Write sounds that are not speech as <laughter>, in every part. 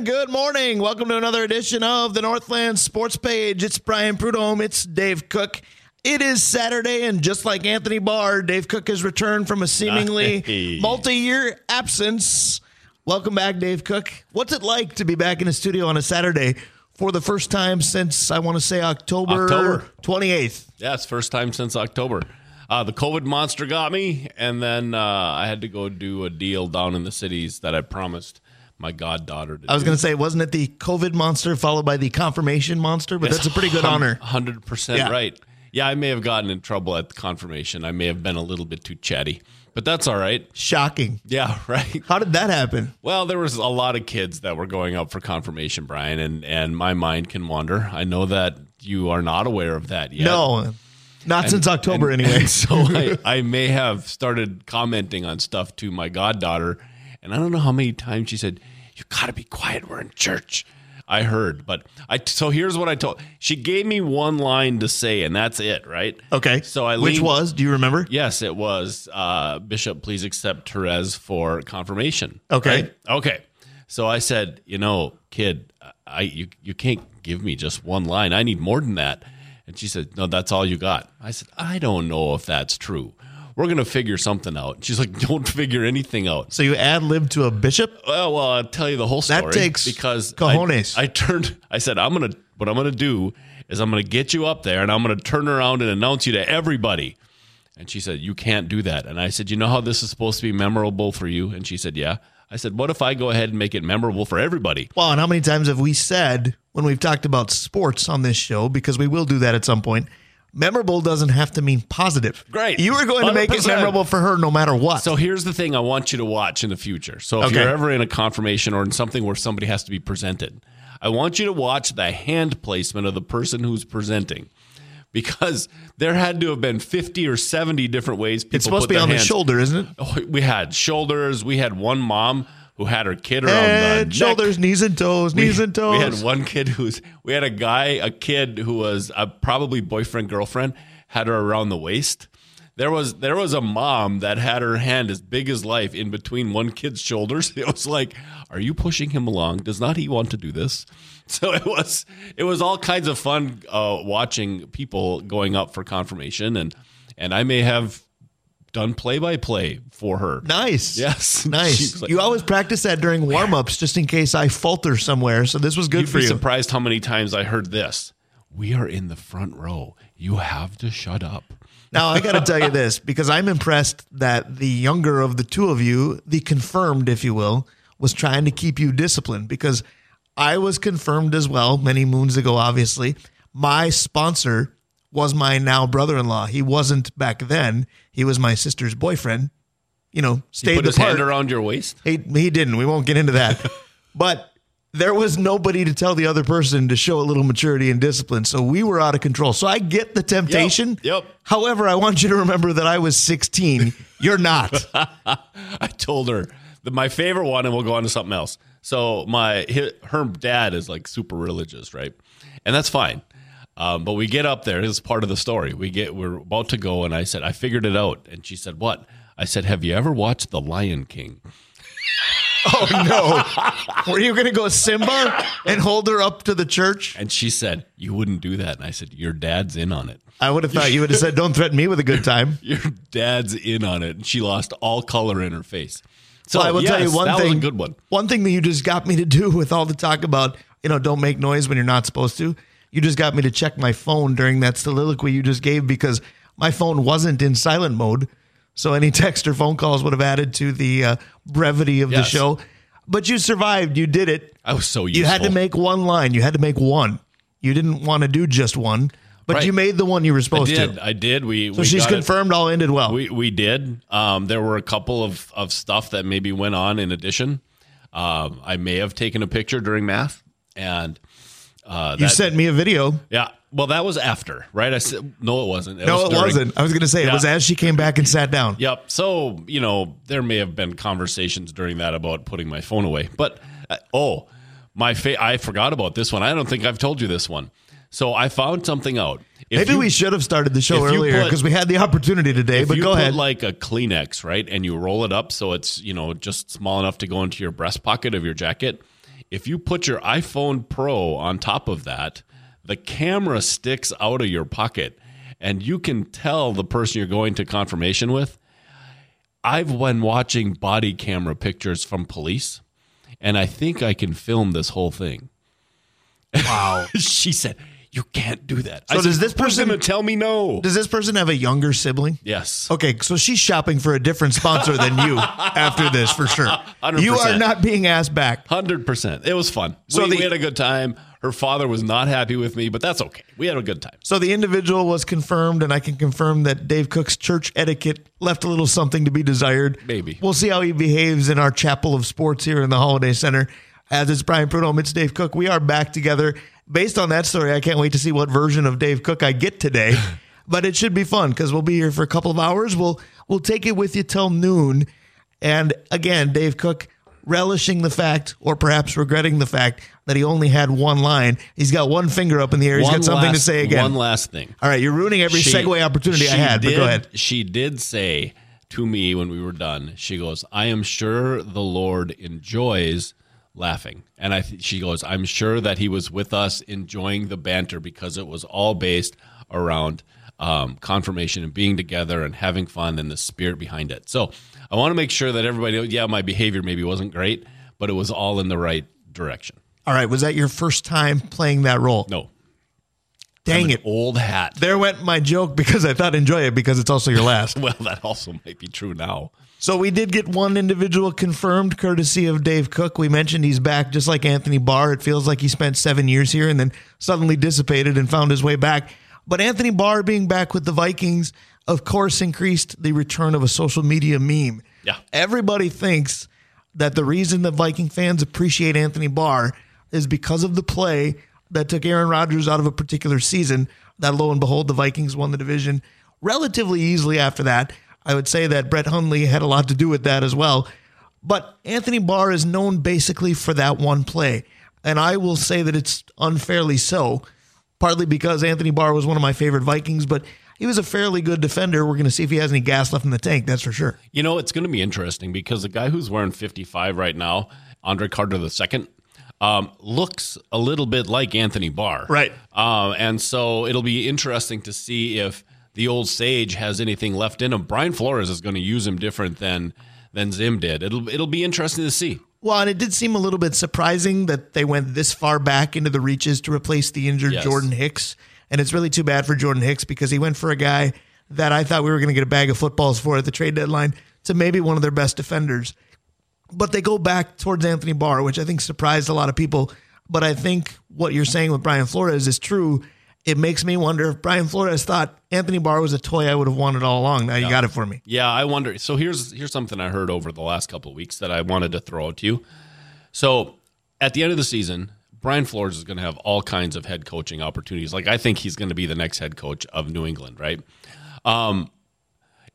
and good morning. Welcome to another edition of the Northland Sports Page. It's Brian Prudhomme. It's Dave Cook. It is Saturday, and just like Anthony Barr, Dave Cook has returned from a seemingly Nice. multi year absence. Welcome back, Dave Cook. What's it like to be back in the studio on a Saturday for the first time since, I want to say, October, October. 28th? Yeah, it's first time since October. Uh, the COVID monster got me, and then uh, I had to go do a deal down in the cities that I promised my goddaughter to I was going to say, wasn't it the COVID monster followed by the confirmation monster? But that's a pretty good honor. Hundred percent right. Yeah, I may have gotten in trouble at the confirmation. I may have been a little bit too chatty, but that's all right. Shocking. Yeah, <laughs> right. How did that happen? Well, there was a lot of kids that were going up for confirmation, Brian, and and my mind can wander. I know that you are not aware of that yet. No, not since October And- anyway. and so <laughs> I, I may have started commenting on stuff to my goddaughter, and I don't know how many times she said, "You got to be quiet. We're in church." I heard, but I. So here's what I told. She gave me one line to say, and that's it, right? Okay. So I which was? Do you remember? Yes, it was uh, Bishop. Please accept Therese for confirmation. Okay. Right? Okay. So I said, you know, kid, I you you can't give me just one line. I need more than that. And she said, no, that's all you got. I said, I don't know if that's true. We're gonna figure something out. She's like, don't figure anything out. So you ad lib to a bishop? Well, well, I'll tell you the whole story. That takes because cojones. I, I turned. I said, I'm gonna. What I'm gonna do is I'm gonna get you up there, and I'm gonna turn around and announce you to everybody. And she said, You can't do that. And I said, You know how this is supposed to be memorable for you? And she said, Yeah. I said, What if I go ahead and make it memorable for everybody? Well, and how many times have we said when we've talked about sports on this show, because we will do that at some point, memorable doesn't have to mean positive. Great. You are going to make it memorable for her no matter what. So here's the thing I want you to watch in the future. So if Okay. you're ever in a confirmation or in something where somebody has to be presented, I want you to watch the hand placement of the person who's presenting. Because there had to have been 50 or 70 different ways people it's supposed to be on the shoulder, isn't it? Oh, we had shoulders. We had one mom who had her kid around the Head, neck. shoulders, knees and toes, We- knees and toes. We had one kid who's. We had a guy, a kid who was a probably boyfriend girlfriend, had her around the waist. There was there was a mom that had her hand as big as life in between one kid's shoulders. <laughs> It was like, are you pushing him along? Does not he want to do this? <laughs> So it was it was all kinds of fun uh, watching people going up for confirmation and and I may have done play by play for her. Nice. Yes. Nice. <laughs> like- you always practice that during warm ups just in case I falter somewhere. So this was good You'd for be you. surprised how many times I heard this. We are in the front row. You have to shut up. Now, I got to tell you this because I'm impressed that the younger of the two of you, the confirmed, if you will, was trying to keep you disciplined because I was confirmed as well many moons ago, obviously. My sponsor was my now brother in law. He wasn't back then, he was my sister's boyfriend. You know, He stayed put the his part. hand around your waist. He, he didn't. We won't get into that. <laughs> but there was nobody to tell the other person to show a little maturity and discipline. So we were out of control. So I get the temptation. yep. However, I want you to remember that I was 16. You're not. <laughs> I told her that my favorite one, and we'll go on to something else. So my her dad is like super religious, right? And that's fine. Um, but we get up there. This is part of the story. We get we're about to go, and I said I figured it out. And she said, "What?" I said, "Have you ever watched The Lion King?" <laughs> oh, no. Were you going to go Simba and hold her up to the church? And she said, "You wouldn't do that." And I said, "Your dad's in on it." I would have thought you would have said, don't threaten me with a good time. <laughs> Your dad's in on it. And she lost all color in her face. So So I will tell you one thing. good one. One thing that you just got me to do with all the talk about, you know, don't make noise when you're not supposed to. You just got me to check my phone during that soliloquy you just gave because my phone wasn't in silent mode. So any <laughs> text or phone calls would have added to the uh, brevity of the show. But you survived. You did it. I was so useful. You had to make one line. You had to make one. You didn't want to do just one, but Right. you made the one you were I supposed did. to. I did. We So we she's got it. confirmed all ended well. We we did. Um, there were a couple of, of stuff that maybe went on in addition. Um, I may have taken a picture during math, and uh, you that- sent me a video. yeah. Well, that was after, right? I said no, it wasn't. It No, was it during. wasn't. I was going to say it was as she came back and sat down. Yep. So you know, there may have been conversations during that about putting my phone away. But uh, oh, my fa- I forgot about this one. I don't think I've told you this one. So I found something out. If Maybe you- we should have started the show earlier because we had the opportunity today. But go ahead. like a Kleenex, right, and you roll it up so it's you know just small enough to go into your breast pocket of your jacket. If you put your iPhone Pro on top of that, the camera sticks out of your pocket and you can tell the person you're going to confirmation with. I've been watching body camera pictures from police and I think I can film this whole thing. Wow. <laughs> she said, "You can't do that." So I does said, this person- gonna tell me no?" Does this person have a younger sibling? Yes. Okay, so she's shopping for a different sponsor than you <laughs> after this for sure. 100%. You are not being asked back. Hundred percent. It was fun. So we, the- we had a good time. Her father was not happy with me, but that's okay. We had a good time. So the individual was confirmed, and I can confirm that Dave Cook's church etiquette left a little something to be desired. Maybe. We'll see how he behaves in our chapel of sports here in the Holiday Center. As it's Brian Prudhomme, it's Dave Cook. We are back together. Based on that story, I can't wait to see what version of Dave Cook I get today. <laughs> but it should be fun because we'll be here for a couple of hours. We'll we'll take it with you till noon. And again, Dave Cook relishing the fact, or perhaps regretting the fact, that he only had one line. He's got one finger up in the air. He's One got something to say again. One last thing. All right, you're ruining every She- segue opportunity I had, but go ahead. She did say to me when we were done, she goes, I am sure the Lord enjoys laughing. And I th- she goes, I'm sure that he was with us enjoying the banter because it was all based around um, confirmation and being together and having fun and the spirit behind it. So I want to make sure that everybody, yeah, my behavior maybe wasn't great, but it was all in the right direction. All right, was that your first time playing that role? No. Dang it. Old hat. There went my joke because I thought enjoy it because it's also your last. <laughs> Well, that also might be true now. So we did get one individual confirmed courtesy of Dave Cook. We mentioned he's back just like Anthony Barr. It feels like he spent seven years here and then suddenly dissipated and found his way back. But Anthony Barr being back with the Vikings, of course, increased the return of a social media meme. Yeah. Everybody thinks that the reason that Viking fans appreciate Anthony Barr is because of the play that took Aaron Rodgers out of a particular season. That lo and behold, the Vikings won the division relatively easily after that. I would say that Brett Hundley had a lot to do with that as well. But Anthony Barr is known basically for that one play. And I will say that it's unfairly so, partly because Anthony Barr was one of my favorite Vikings, but he was a fairly good defender. We're going to see if he has any gas left in the tank, that's for sure. You know, it's going to be interesting because the guy who's wearing 55 right now, Andre Carter II, um, looks a little bit like Anthony Barr. Right. Um, and so it'll be interesting to see if the old sage has anything left in him. Brian Flores is going to use him different than than Zim did. It'll it'll be interesting to see. Well, and it did seem a little bit surprising that they went this far back into the reaches to replace the injured Yes. Jordan Hicks. And it's really too bad for Jordan Hicks because he went for a guy that I thought we were going to get a bag of footballs for at the trade deadline to maybe one of their best defenders. But they go back towards Anthony Barr, which I think surprised a lot of people. But I think what you're saying with Brian Flores is true. It makes me wonder if Brian Flores thought Anthony Barr was a toy I would have wanted all along. Now you got it for me. Yeah, I wonder. So here's here's something I heard over the last couple of weeks that I wanted to throw out to you. So at the end of the season, Brian Flores is going to have all kinds of head coaching opportunities. Like I think he's going to be the next head coach of New England, right? Um,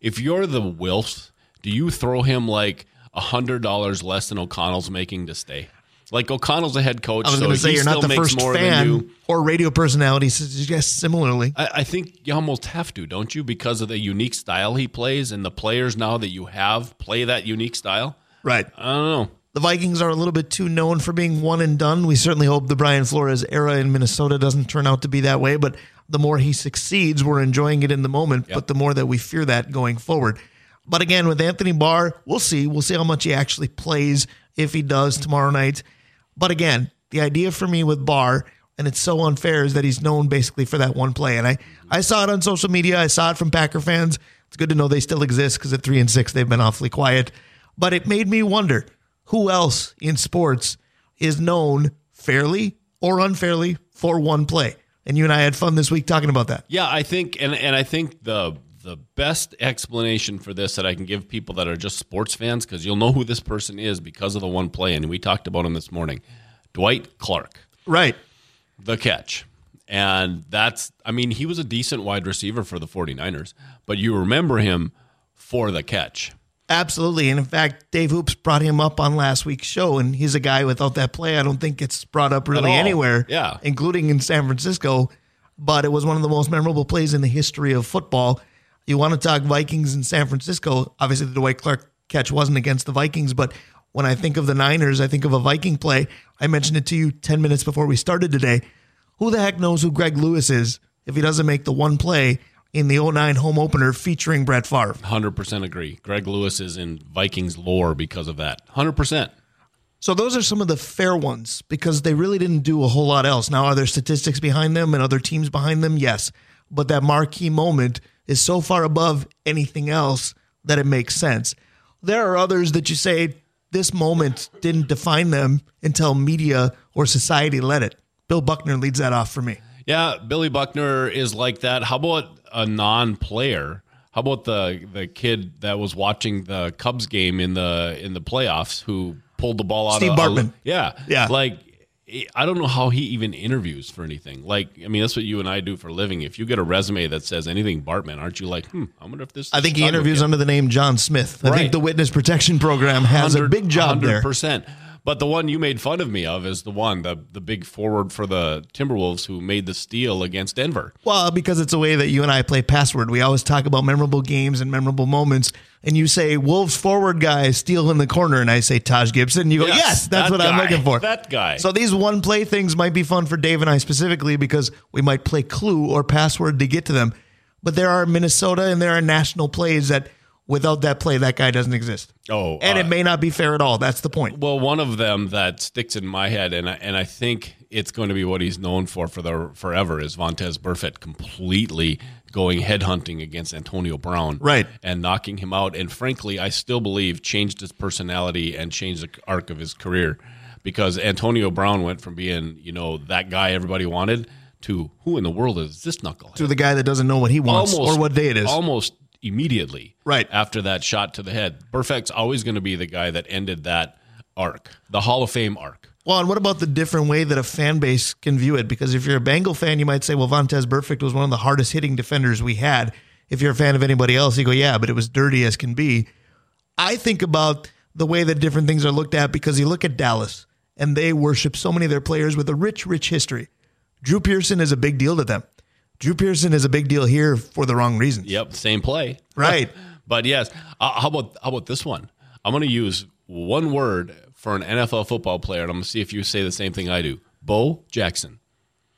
if you're the Wilfs, do you throw him like a hundred dollars less than O'Connell's making to stay? Like O'Connell's a head coach, I was so going to say you're still not the first fan or radio personality suggest similarly. I, I think you almost have to, don't you? Because of the unique style he plays and the players now that you have play that unique style. Right. I don't know. The Vikings are a little bit too known for being one and done. We certainly hope the Brian Flores era in Minnesota doesn't turn out to be that way, but the more he succeeds, we're enjoying it in the moment, but the more that we fear that going forward. But again, with Anthony Barr, we'll see. We'll see how much he actually plays if he does tomorrow night. But again, the idea for me with Barr, and it's so unfair, is that he's known basically for that one play. And I, I saw it on social media. I saw it from Packer fans. It's good to know they still exist because at three and six, they've been awfully quiet. But it made me wonder who else in sports is known fairly or unfairly for one play. And you and I had fun this week talking about that. Yeah, I think, and and I think the the best explanation for this that I can give people that are just sports fans, because you'll know who this person is because of the one play, and we talked about him this morning, Dwight Clark, Right. the catch. And that's, I mean, he was a decent wide receiver for the 49ers, but you remember him for the catch. Absolutely. And in fact, Dave Hoops brought him up on last week's show, and he's a guy without that play. I don't think it's brought up really anywhere, Yeah. including in San Francisco. But it was one of the most memorable plays in the history of football. You want to talk Vikings in San Francisco? Obviously, the Dwight Clark catch wasn't against the Vikings, but When I think of the Niners, I think of a Viking play. I mentioned it to you 10 minutes before we started today. Who the heck knows who Greg Lewis is if he doesn't make the one play in the 09 home opener featuring Brett Favre? 100% agree. Greg Lewis is in Vikings lore because of that. 100%. So those are some of the fair ones because they really didn't do a whole lot else. Now, are there statistics behind them and other teams behind them? Yes. But that marquee moment is so far above anything else that it makes sense. There are others that you say this moment didn't define them until media or society let it. Bill Buckner leads that off for me. Yeah, Billy Buckner is like that. How about a non-player? How about the the kid that was watching the Cubs game in the in the playoffs who pulled the ball out Steve of Bartman. yeah. Yeah. Like I don't know how he even interviews for anything. Like, I mean, that's what you and I do for a living. If you get a resume that says anything Bartman, aren't you like, hmm, I wonder if this I think he interviews under the name John Smith. I Right. think the witness protection program has a big job there. 100%. But the one you made fun of me of is the one, the the big forward for the Timberwolves who made the steal against Denver. Well, because it's a way that you and I play password. We always talk about memorable games and memorable moments. And you say Wolves forward guy steal in the corner, and I say Taj Gibson. And you go, Yes, yes, that's that what I'm looking for. That guy. So these one play things might be fun for Dave and I specifically because we might play clue or password to get to them. But there are Minnesota and there are national plays that without that play, that guy doesn't exist. Oh, and uh, it may not be fair at all. That's the point. Well, one of them that sticks in my head, and I, and I think it's going to be what he's known for for the forever, is Vontaze Burfict completely going headhunting against Antonio Brown, Right. and knocking him out. And frankly, I still believe changed his personality and changed the arc of his career because Antonio Brown went from being you know that guy everybody wanted to who in the world is this knucklehead? To the guy that doesn't know what he wants or what day it is. Almost immediately, Right. after that shot to the head. Burfict's always going to be the guy that ended that arc, the Hall of Fame arc. Well, and what about the different way that a fan base can view it? Because if you're a Bengal fan, you might say, well, Vontaze Burfict was one of the hardest hitting defenders we had. If you're a fan of anybody else, you go, yeah, but it was dirty as can be. I think about the way that different things are looked at because you look at Dallas and they worship so many of their players with a rich, rich history. Drew Pearson is a big deal to them. Drew Pearson is a big deal here for the wrong reasons. Yep, same play. <laughs> Right. but yes, uh, how about how about this one? I'm going to use one word for an NFL football player, and I'm going to see if you say the same thing I do. Bo Jackson.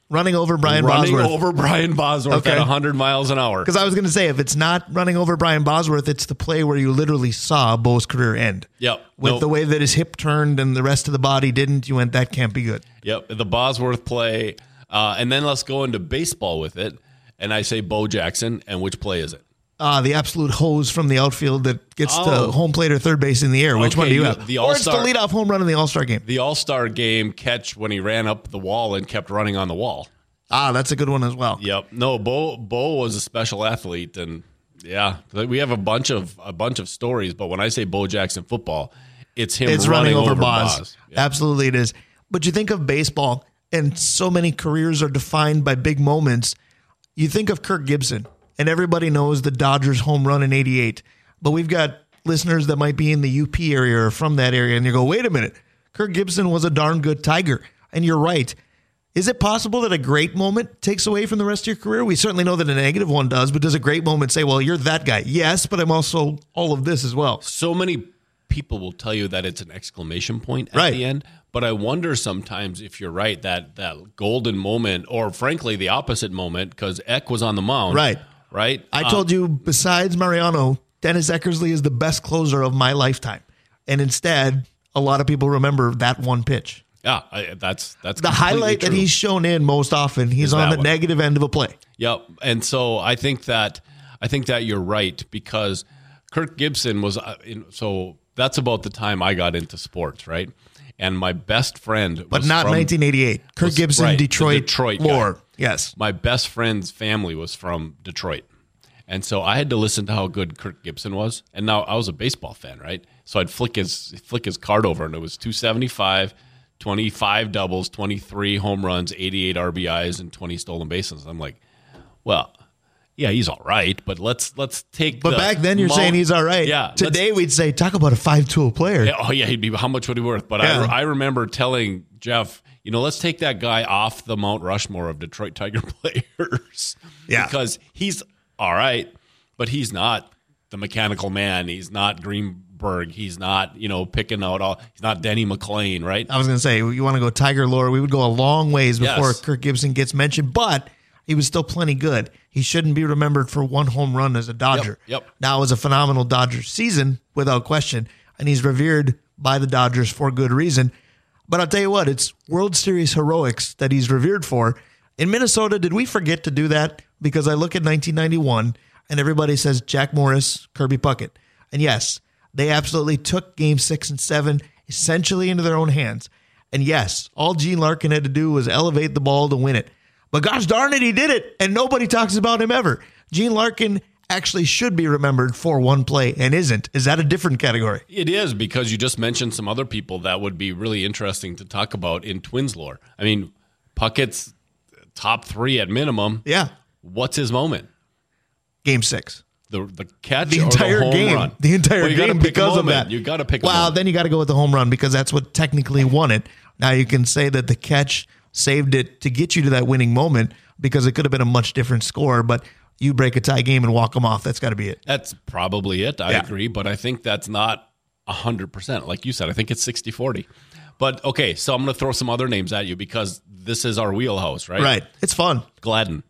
Running over Brian running Bosworth. over Brian Bosworth Okay. at 100 miles an hour. Because I was going to say, if it's not running over Brian Bosworth, it's the play where you literally saw Bo's career end. Yep. With Nope. the way that his hip turned and the rest of the body didn't, you went, that can't be good. Yep, the Bosworth play, uh, and then let's go into baseball with it. And I say Bo Jackson, and which play is it? Ah, the absolute hose from the outfield that gets Oh. to home plate or third base in the air. Which Okay, one do you have? the or it's the All-Star- leadoff home run in the All Star game. The All Star game catch when he ran up the wall and kept running on the wall. Ah, that's a good one as well. Yep. No, Bo Bo was a special athlete, and yeah, we have a bunch of a bunch of stories. But when I say Bo Jackson football, it's him It's running, running over, Boz. Boz. Yeah. Absolutely, it is. But you think of baseball, and so many careers are defined by big moments. You think of Kirk Gibson, and everybody knows the Dodgers home run in '88. But we've got listeners that might be in the UP area or from that area, and you go, "Wait a minute, Kirk Gibson was a darn good Tiger." And you're right. Is it possible that a great moment takes away from the rest of your career? We certainly know that a negative one does, but does a great moment say, "Well, you're that guy"? Yes, but I'm also all of this as well. So many people will tell you that it's an exclamation point at Right. the end. But I wonder sometimes if you're right that that golden moment, or frankly the opposite moment, because Eck was on the mound, Right. Right. I Uh, told you, besides Mariano, Dennis Eckersley is the best closer of my lifetime. And instead, a lot of people remember that one pitch. yeah, I, that's that's The highlight that he's shown in most often, he's on the one. negative end of a play. Yep. And so I think that I think that you're right because Kirk Gibson was uh, in, so that's about the time I got into sports, right? And my best friend, But not from, 1988. Kirk Gibson, right, Detroit, Detroit guy. Yes. My best friend's family was from Detroit. And so I had to listen to how good Kirk Gibson was. And now I was a baseball fan, right? So I'd flick his flick his card over and it was 275, 25 doubles, 23 home runs, 88 RBIs and 20 stolen bases. I'm like, well, yeah, he's all right, but let's let's take But the back then, you're saying he's all right. Yeah. Today, we'd say, talk about a five tool player. yeah, oh yeah, he'd be. How much would he be worth? But Yeah. I, I remember telling Jeff, you know, let's take that guy off the Mount Rushmore of Detroit Tiger <laughs> players. Yeah. because he's all right, but he's not the mechanical man. He's not Greenberg. He's not, you know, picking out all. He's not Denny McLain, right? I was going to say, you want to go Tiger lore, we would go a long ways before Yes. Kirk Gibson gets mentioned, but he was still plenty good. He shouldn't be remembered for one home run as a Dodger. Yep, yep. Now it was a phenomenal Dodger season without question, and he's revered by the Dodgers for good reason. But I'll tell you what, it's World Series heroics that he's revered for. In Minnesota, did we forget to do that? Because I look at 1991 and everybody says Jack Morris, Kirby Puckett. And yes, they absolutely took game six and seven essentially into their own hands. And yes, all Gene Larkin had to do was elevate the ball to win it. But gosh darn it, he did it. And nobody talks about him ever. Gene Larkin actually should be remembered for one play and isn't. Is that a different category? It is because you just mentioned some other people that would be really interesting to talk about in Twins lore. I mean, Puckett's top three at minimum. Yeah. What's his moment? Game six. The the catch The entire the home game. run? The entire Well, game because of that. You got to pick. Well, then you got to go with the home run because that's what technically won it. Now you can say that the catch saved it to get you to that winning moment because it could have been a much different score, but you break a tie game and walk them off. That's got to be it. That's probably it. I Yeah. agree, but I think that's not 100%. Like you said, I think it's 60 40. But okay, so I'm going to throw some other names at you because this is our wheelhouse, right? Right. It's fun Gladden.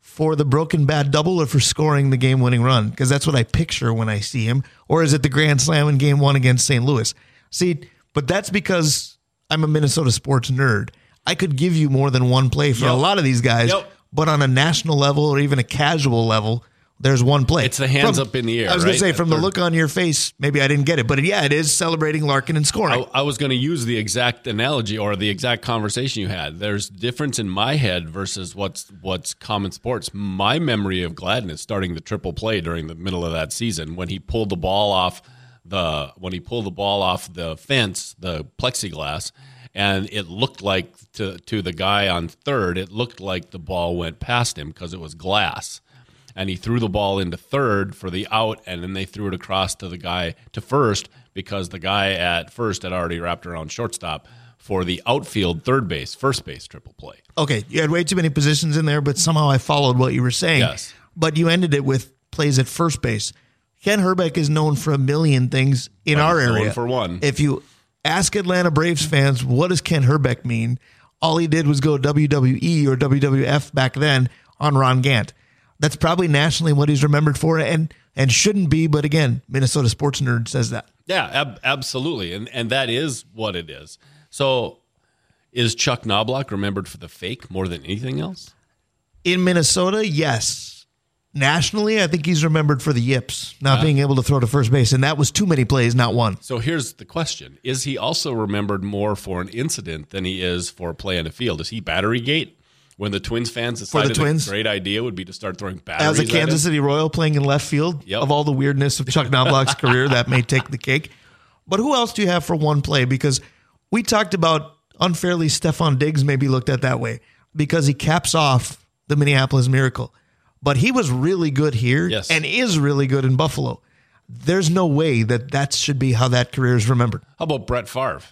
for the broken bad double or for scoring the game winning run because that's what I picture when I see him. Or is it the grand slam in game one against St. Louis? See, but that's because I'm a Minnesota sports nerd. I could give you more than one play for Yep. a lot of these guys, Yep. but on a national level or even a casual level, there's one play. It's the hands up in the air, I was going to say, from the look on your face, maybe I didn't get it, but yeah, it is celebrating Larkin and scoring. I, I was going to use the exact analogy or the exact conversation you had. There's difference in my head versus what's what's common sports. My memory of Gladden is starting the triple play during the middle of that season when he pulled the ball off the when he pulled the ball off the fence, the plexiglass, and it looked like to to the guy on third, it looked like the ball went past him because it was glass and he threw the ball into third for the out, and then they threw it across to the guy to first because the guy at first had already wrapped around shortstop for the outfield third base, first base triple play. Okay, you had way too many positions in there, but somehow I followed what you were saying. Yes. But you ended it with plays at first base. Kent Hrbek is known for a million things in our area. for one. If you ask Atlanta Braves fans, what does Kent Hrbek mean? All he did was go WWE or WWF back then on Ron Gant. That's probably nationally what he's remembered for, and and shouldn't be. But again, Minnesota sports nerd says that. Yeah, ab- absolutely, and and that is what it is. So, is Chuck Knobloch remembered for the fake more than anything else? In Minnesota, yes. Nationally, I think he's remembered for the yips, not being able to throw to first base, and that was too many plays, not one. So here's the question: Is he also remembered more for an incident than he is for a play on the field? Is he battery gate? When the Twins fans decided Twins? a great idea would be to start throwing batteries As a Kansas? City Royal playing in left field, Yep. of all the weirdness of Chuck Knobloch's <laughs> career, that may take the cake. But who else do you have for one play? Because we talked about unfairly Stefon Diggs may be looked at that way because he caps off the Minneapolis Miracle. But he was really good here Yes. and is really good in Buffalo. There's no way that that should be how that career is remembered. How about Brett Favre?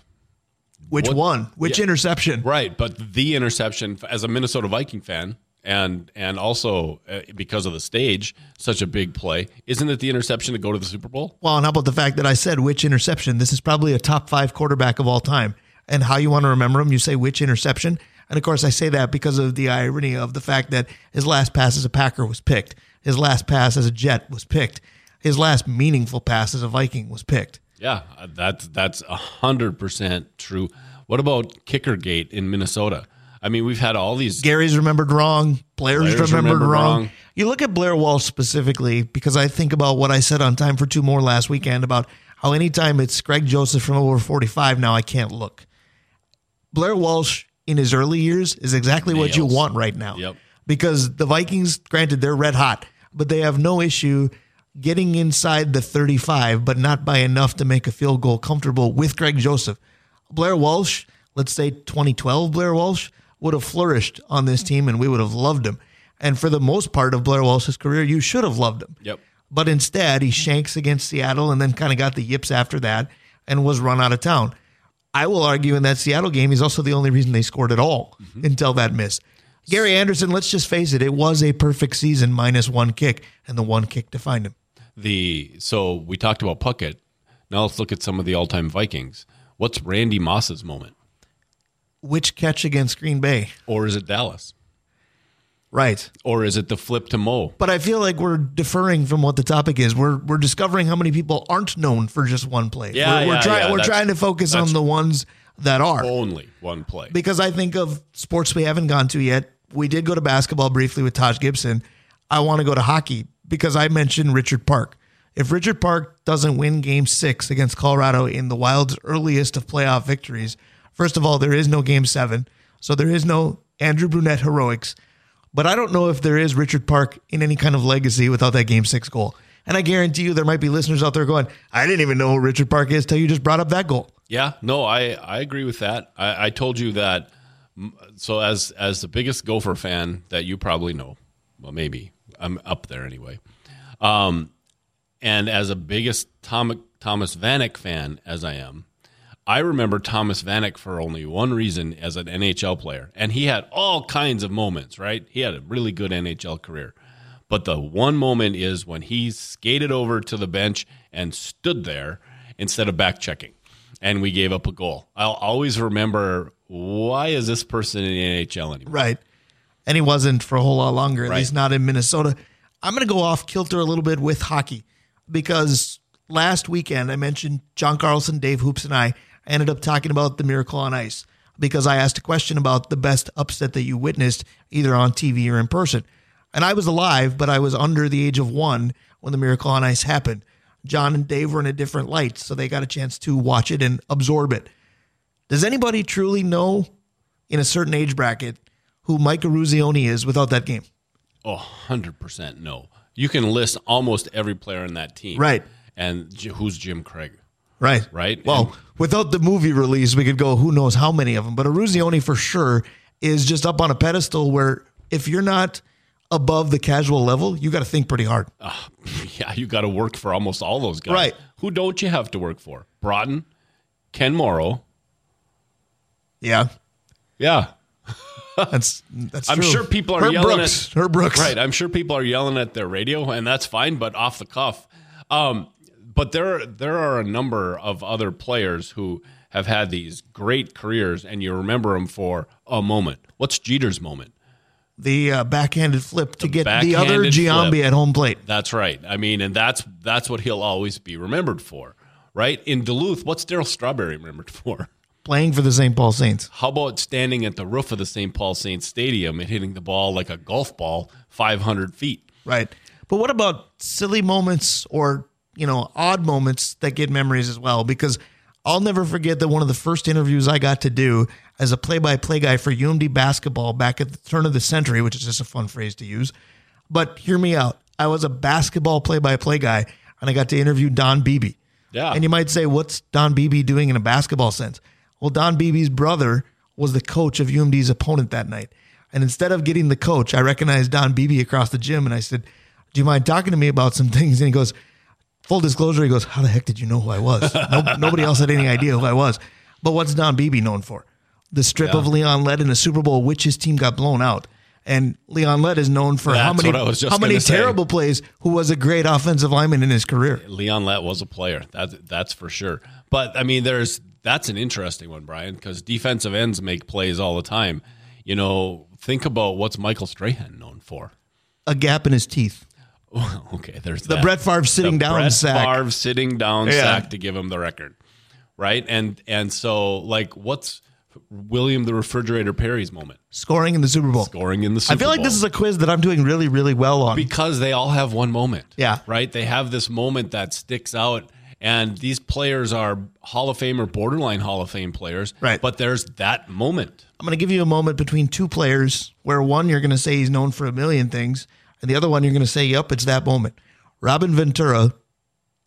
Which What- one? Which Yeah. interception? Right, but the interception as a Minnesota Viking fan, and and also uh, because of the stage, such a big play. Isn't it the interception to go to the Super Bowl? Well, and how about the fact that I said which interception? This is probably a top five quarterback of all time. And how you want to remember him, you say which interception. And of course, I say that because of the irony of the fact that his last pass as a Packer was picked, his last pass as a Jet was picked, his last meaningful pass as a Viking was picked. Yeah, uh, that's that's a hundred percent true. What about Kickergate in Minnesota? I mean, we've had all these. Gary's remembered wrong. Blair's Blair's remembered, remembered wrong. wrong. You look at Blair Walsh specifically because I think about what I said on Time for Two More last weekend about how anytime it's Greg Joseph from over 45, now I can't look. Blair Walsh in his early years is exactly what you want right now. Yep. Because the Vikings, granted, they're red hot, but they have no issue getting inside the 35, but not by enough to make a field goal comfortable with Greg Joseph. Blair Walsh, let's say 2012 Blair Walsh, would have flourished on this team and we would have loved him. And for the most part of Blair Walsh's career, you should have loved him. Yep. But instead, he shanks against Seattle and then kind of got the yips after that and was run out of town. I will argue in that Seattle game, he's also the only reason they scored at all mm-hmm. until that miss. Gary Anderson, let's just face it, it was a perfect season minus one kick, and the one kick defined him. The so we talked about Puckett. Now let's look at some of the all-time Vikings. What's Randy Moss's moment, Which catch against Green Bay? or is it Dallas, Right. or is it the flip to Mo? But I feel like we're deferring from what the topic is. We're we're discovering how many people aren't known for just one play. Yeah, we're, we're yeah, trying yeah, we're trying to focus on the ones that are. Only one play. because I think of sports we haven't gone to yet. We did go to basketball briefly with Taj Gibson. I want to go to hockey because I mentioned Richard Park. If Richard Park doesn't win game six against Colorado in the Wild's earliest of playoff victories, first of all, there is no game seven. So there is no Andrew Brunette heroics. But I don't know if there is Richard Park in any kind of legacy without that game six goal. And I guarantee you there might be listeners out there going, I didn't even know who Richard Park is till you just brought up that goal. Yeah, no, I, I agree with that. I, I told you that. So as as the biggest Gopher fan that you probably know, well, maybe I'm up there anyway. Um, and as a biggest Tom, Thomas Vanek fan as I am, I remember Thomas Vanek for only one reason as an NHL player, and he had all kinds of moments. Right, he had a really good NHL career. But the one moment is when he skated over to the bench and stood there instead of back checking. And we gave up a goal. I'll always remember why is this person in the NHL anymore? Right. And he wasn't for a whole lot longer, at Right. least not in Minnesota. I'm going to go off kilter a little bit with hockey because last weekend I mentioned John Carlson, Dave Hoops, and I ended up talking about the Miracle on Ice because I asked a question about the best upset that you witnessed either on TV or in person. And I was alive, but I was under the age of one when the Miracle on Ice happened. John and Dave were in a different light, so they got a chance to watch it and absorb it. Does anybody truly know in a certain age bracket who Mike Eruzione is without that game? Oh, 100% no. You can list almost every player in that team. Right. And who's Jim Craig? Right. Right. Well, And- without the movie release, we could go who knows how many of them. But Eruzione for sure is just up on a pedestal where if you're not above the casual level, you got to think pretty hard. <laughs> yeah, you got to work for almost all those guys. Right. Who don't you have to work for? Broten, Ken Morrow. Yeah. Yeah. That's that's <laughs> I'm true. sure people are Herb yelling Brooks. at Herb Brooks. Right. I'm sure people are yelling at their radio, and that's fine, but off the cuff. Um, but there, there are a number of other players who have had these great careers, and you remember them for a moment. What's Jeter's moment? The uh, backhanded flip to get the other Giambi at home plate. That's right. I mean, and that's that's what he'll always be remembered for, right? In Duluth, what's Darryl Strawberry remembered <laughs> for? Playing for the St. Paul Saints. How about standing at the roof of the St. Paul Saints Stadium and hitting the ball like a golf ball 500 feet? Right. But what about silly moments or, you know, odd moments that get memories as well? Because I'll never forget that one of the first interviews I got to do as a play by play guy for UMD basketball back at the turn of the century, which is just a fun phrase to use. But hear me out. I was a basketball play by play guy and I got to interview Don Beebe. Yeah. And you might say, what's Don Beebe doing in a basketball sense? Well, Don Beebe's brother was the coach of UMD's opponent that night. And instead of getting the coach, I recognized Don Beebe across the gym and I said, Do you mind talking to me about some things? And he goes, Full disclosure, he goes, How the heck did you know who I was? <laughs> no, nobody else had any idea who I was. But what's Don Beebe known for? The strip of Leon Lett in the Super Bowl, which his team got blown out. And Leon Lett is known for how many how many say. terrible plays, who was a great offensive lineman in his career. Leon Lett was a player. That's that's for sure. But I mean, there's that's an interesting one, Brian, because defensive ends make plays all the time. You know, think about what's Michael Strahan known for. A gap in his teeth. <laughs> okay, there's The that. Brett Favre sitting the down Brett sack. Favre sitting down Yeah. sack to give him the record, right? And and so like, what's William the Refrigerator Perry's moment? scoring in the Super Bowl. Scoring in the Super Bowl. I feel like Bowl. this is a quiz that I'm doing really, really well on. because they all have one moment. Yeah. Right? They have this moment that sticks out. And these players are Hall of Fame or borderline Hall of Fame players. Right. But there's that moment. I'm going to give you a moment between two players where one you're going to say he's known for a million things, and the other one you're going to say, yep, it's that moment. Robin Ventura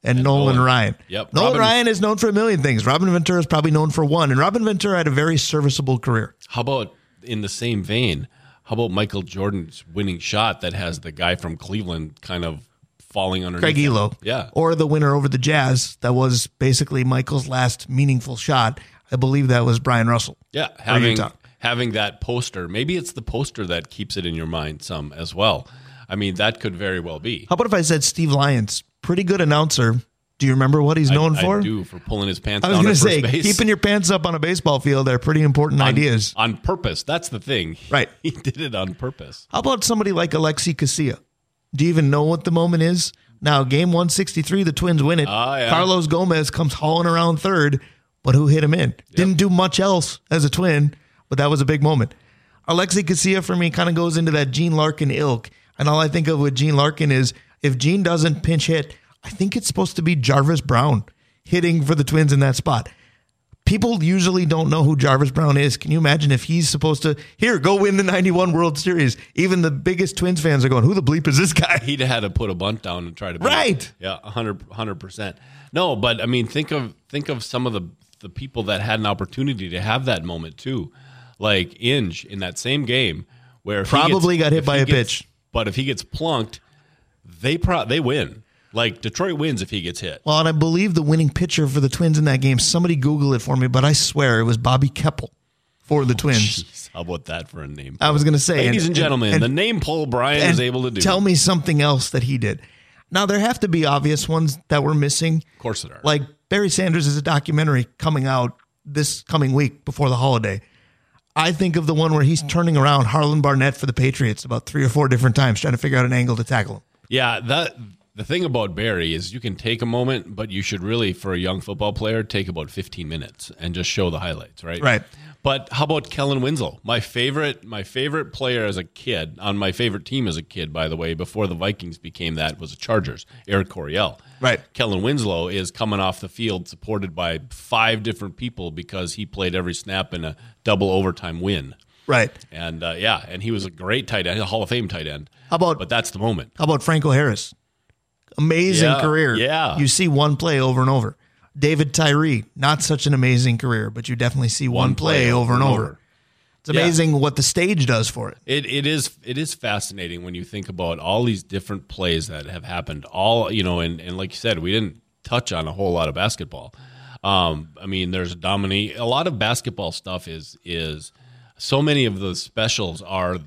and, Nolan, Nolan. Ryan. Yep. Nolan Robin- Ryan is known for a million things. Robin Ventura is probably known for one, and Robin Ventura had a very serviceable career. How about in the same vein? How about Michael Jordan's winning shot that has the guy from Cleveland kind of falling underneath? Craig? Ehlo. Yeah. Or the winner over the Jazz. That was basically Michael's last meaningful shot. I believe that was Bryon Russell. Yeah, having having that poster. Maybe it's the poster that keeps it in your mind some as well. I mean, that could very well be. How about if I said Steve Lyons? Pretty good announcer, Do you remember what he's known I for? do for pulling his pants I was going to say, base. keeping your pants up on a baseball field are pretty important ideas. on purpose. That's the thing. <laughs> Right. He did it on purpose. How about somebody like Alexi Casilla? Do you even know what the moment is? Now, game 163, the Twins win it. Ah, yeah. Carlos Gomez comes hauling around third, but who hit him in? Didn't do much else as a twin, but that was a big moment. Alexi Casilla for me kind of goes into that Gene Larkin ilk. And all I think of with Gene Larkin is if Gene doesn't pinch hit, I think it's supposed to be Jarvis Brown hitting for the Twins in that spot. People usually don't know who Jarvis Brown is. Can you imagine if he's supposed to here go win the '91 World Series? Even the biggest Twins fans are going, "Who the bleep is this guy?" He'd had to put a bunt down and try to beat Right. it. Yeah, 100 percent. No, but I mean, think of think of some of the the people that had an opportunity to have that moment too, like Inge in that same game where Probably got hit by a gets- pitch. But if he gets plunked, they pro they win. Like Detroit wins if he gets hit. Well, and I believe the winning pitcher for the Twins in that game. Somebody Google it for me, but I swear it was Bobby Keppel for the Twins. <laughs> Jeez, how about that for a name? I was going to say, Ladies and, gentlemen, and- the name pull Brian was able to do. Tell me something else that he did. Now there have to be obvious ones that we're missing. of course it are. Like Barry Sanders is a documentary coming out this coming week before the holiday. I think of the one where he's turning around Harlon Barnett for the Patriots about three or four different times, trying to figure out an angle to tackle him. Yeah, that the thing about Barry is you can take a moment, but you should really, for a young football player, take about 15 minutes and just show the highlights, right? Right. But how about Kellen Winslow? My favorite, my favorite player as a kid on my favorite team as a kid, by the way, before the Vikings became that was the Chargers. Air Coryell. Right. Kellen Winslow is coming off the field supported by five different people because he played every snap in a double overtime win. Right. And uh, yeah, and he was a great tight end, a Hall of Fame tight end. How about But that's the moment. How about Franco Harris? Amazing Yeah, career. yeah. You see one play over and over. David Tyree, not such an amazing career, but you definitely see one, play, over and over. It's Yeah. amazing what the stage does for it. It it is it is fascinating when you think about all these different plays that have happened. All you know, and, and like you said, we didn't touch on a whole lot of basketball. Um, I mean, there's Dominique. A lot of basketball stuff is is so many of the specials are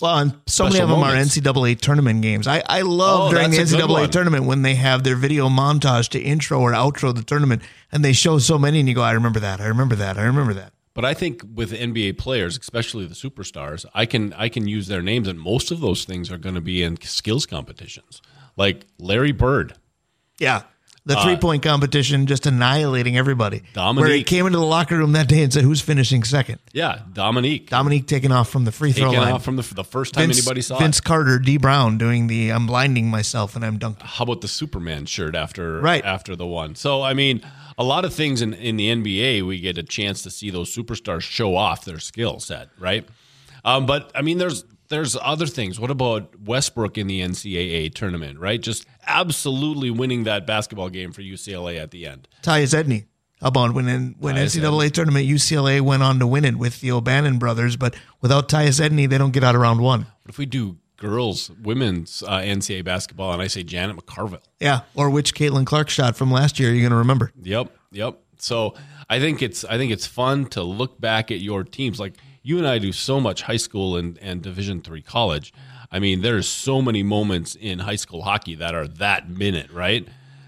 Well, and so many of them moments. are NCAA tournament games. I, I love Oh, during the that's a good NCAA tournament when they have their video montage to intro or outro the tournament and they show so many and you go, I remember that, I remember that, I remember that. But I think with NBA players, especially the superstars, I can I can use their names, and most of those things are going to be in skills competitions, like Larry Bird. Yeah. The three point competition just annihilating everybody. Where he came into the locker room that day and said, Who's finishing second? Yeah, Dominique Dominique taking off from the free throw taking line. off from the, the first time Vince, anybody saw Vince it. Carter, Dee Brown doing the I'm blinding myself and I'm dunking. How about the Superman shirt after Right. after the one? So I mean, a lot of things in, in the NBA, we get a chance to see those superstars show off their skill set, right? Um, but I mean, there's there's other things. What about Westbrook in the NCAA tournament, right? Just absolutely winning that basketball game for UCLA at the end. Tyus Edney. How about when in, when NCAA tournament UCLA went on to win it with the O'Bannon brothers, but without Tyus Edney, they don't get out of round one. What if we do girls, women's uh, NCAA basketball, and I say Janet McCarville? Yeah, or which Caitlin Clark shot from last year you're going to remember. Yep, yep. So I think it's I think it's fun to look back at your teams. Like you and I do so much high school and, and Division three college. I mean, there's so many moments in high school hockey that are that minute, right?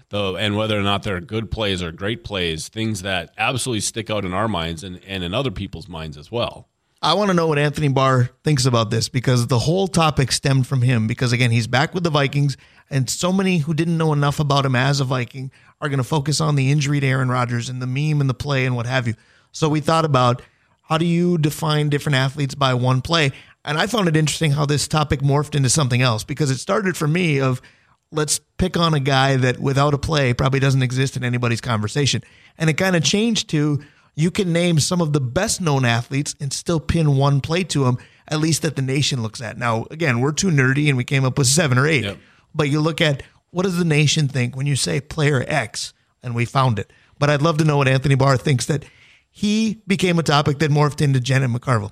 Though, and whether or not they're good plays or great plays, things that absolutely stick out in our minds and, and in other people's minds as well. I want to know what Anthony Barr thinks about this because the whole topic stemmed from him. Because again, he's back with the Vikings, and so many who didn't know enough about him as a Viking are going to focus on the injury to Aaron Rodgers and the meme and the play and what have you. So we thought about how do you define different athletes by one play? And I found it interesting how this topic morphed into something else because it started for me of let's pick on a guy that without a play probably doesn't exist in anybody's conversation. And it kind of changed to you can name some of the best known athletes and still pin one play to them, at least that the nation looks at. Now, again, we're too nerdy and we came up with seven or eight. Yep. But you look at what does the nation think when you say player X, and we found it. But I'd love to know what Anthony Barr thinks that he became a topic that morphed into Janet McCarville.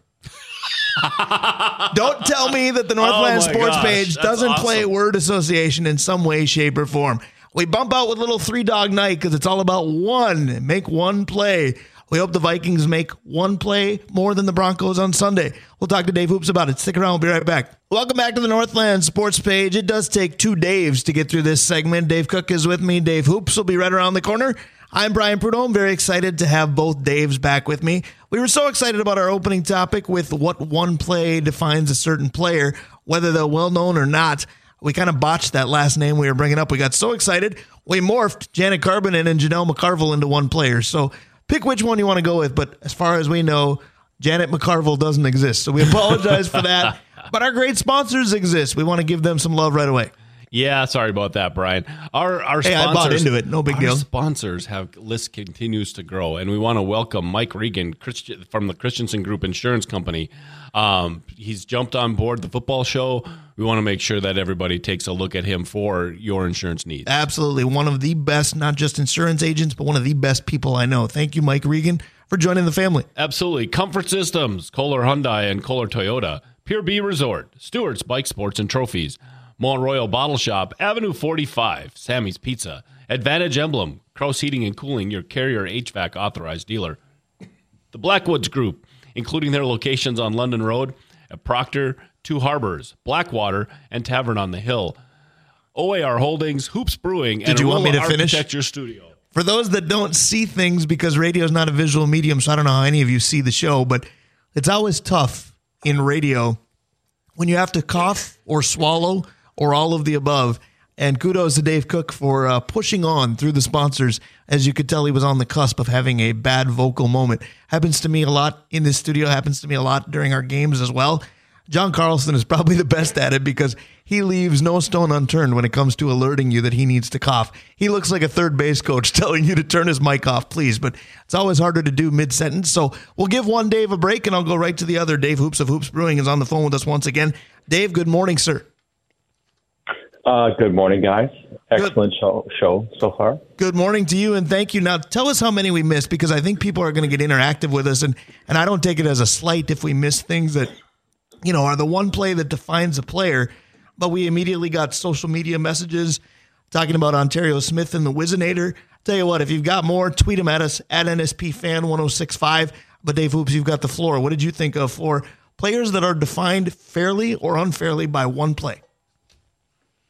Don't tell me that the Northland <laughs> Oh Sports gosh, page doesn't play word association in some way, shape, or form. We bump out with little three dog night because it's all about one. Make one play. We hope the Vikings make one play more than the Broncos on Sunday. We'll talk to Dave Hoops about it. Stick around. We'll be right back. Welcome back to the Northland Sports page. It does take two Daves to get through this segment. Dave Cook is with me. Dave Hoops will be right around the corner. I'm Brian Prudhomme. Very excited to have both Daves back with me. We were so excited about our opening topic with what one play defines a certain player, whether they're well known or not. We kind of botched that last name we were bringing up. We got so excited, we morphed Janet Karvonen and Janelle McCarville into one player. So pick which one you want to go with. But as far as we know, Janet McCarville doesn't exist. So we apologize for that. <laughs> But our great sponsors exist. We want to give them some love right away. Yeah, sorry about that, Brian. Our our hey, sponsors, I bought into it. No big deal. Sponsors have list continues to grow, and we want to welcome Mike Regan Christian, from the Christensen Group Insurance Company. Um, he's jumped on board the football show. We want to make sure that everybody takes a look at him for your insurance needs. Absolutely, one of the best, not just insurance agents, but one of the best people I know. Thank you, Mike Regan, for joining the family. Absolutely, Comfort Systems, Kohler Hyundai, and Kohler Toyota, Pier B Resort, Stewart's Bike Sports and Trophies. Mount Royal Bottle Shop, Avenue 45, Sammy's Pizza, Advantage Emblem, Kraus Heating and Cooling, your carrier HVAC authorized dealer. The Blackwoods Group, including their locations on London Road, at Proctor, Two Harbors, Blackwater, and Tavern on the Hill. OAR Holdings, Hoops Brewing, Did and you want me to finish? Architecture Studio. For those that don't see things, because radio is not a visual medium, so I don't know how any of you see the show, but it's always tough in radio when you have to cough or swallow or all of the above. And kudos to Dave Cook for uh, pushing on through the sponsors. As you could tell, he was on the cusp of having a bad vocal moment. Happens to me a lot in this studio, happens to me a lot during our games as well. John Carlson is probably the best at it because he leaves no stone unturned when it comes to alerting you that he needs to cough. He looks like a third base coach <laughs> telling you to turn his mic off, please, but it's always harder to do mid sentence. So we'll give one Dave a break and I'll go right to the other. Dave Hoops of Hoops Brewing is on the phone with us once again. Dave, good morning, sir. Uh, good morning, guys. Excellent show, show so far. Good morning to you, and thank you. Now, tell us how many we missed because I think people are going to get interactive with us, and and I don't take it as a slight if we miss things that you know are the one play that defines a player. But we immediately got social media messages talking about Onterrio Smith and the Whizzinator. Tell you what, if you've got more, tweet them at us at NSP Fan 1065. But Dave Hoops, you've got the floor. What did you think of for players that are defined fairly or unfairly by one play?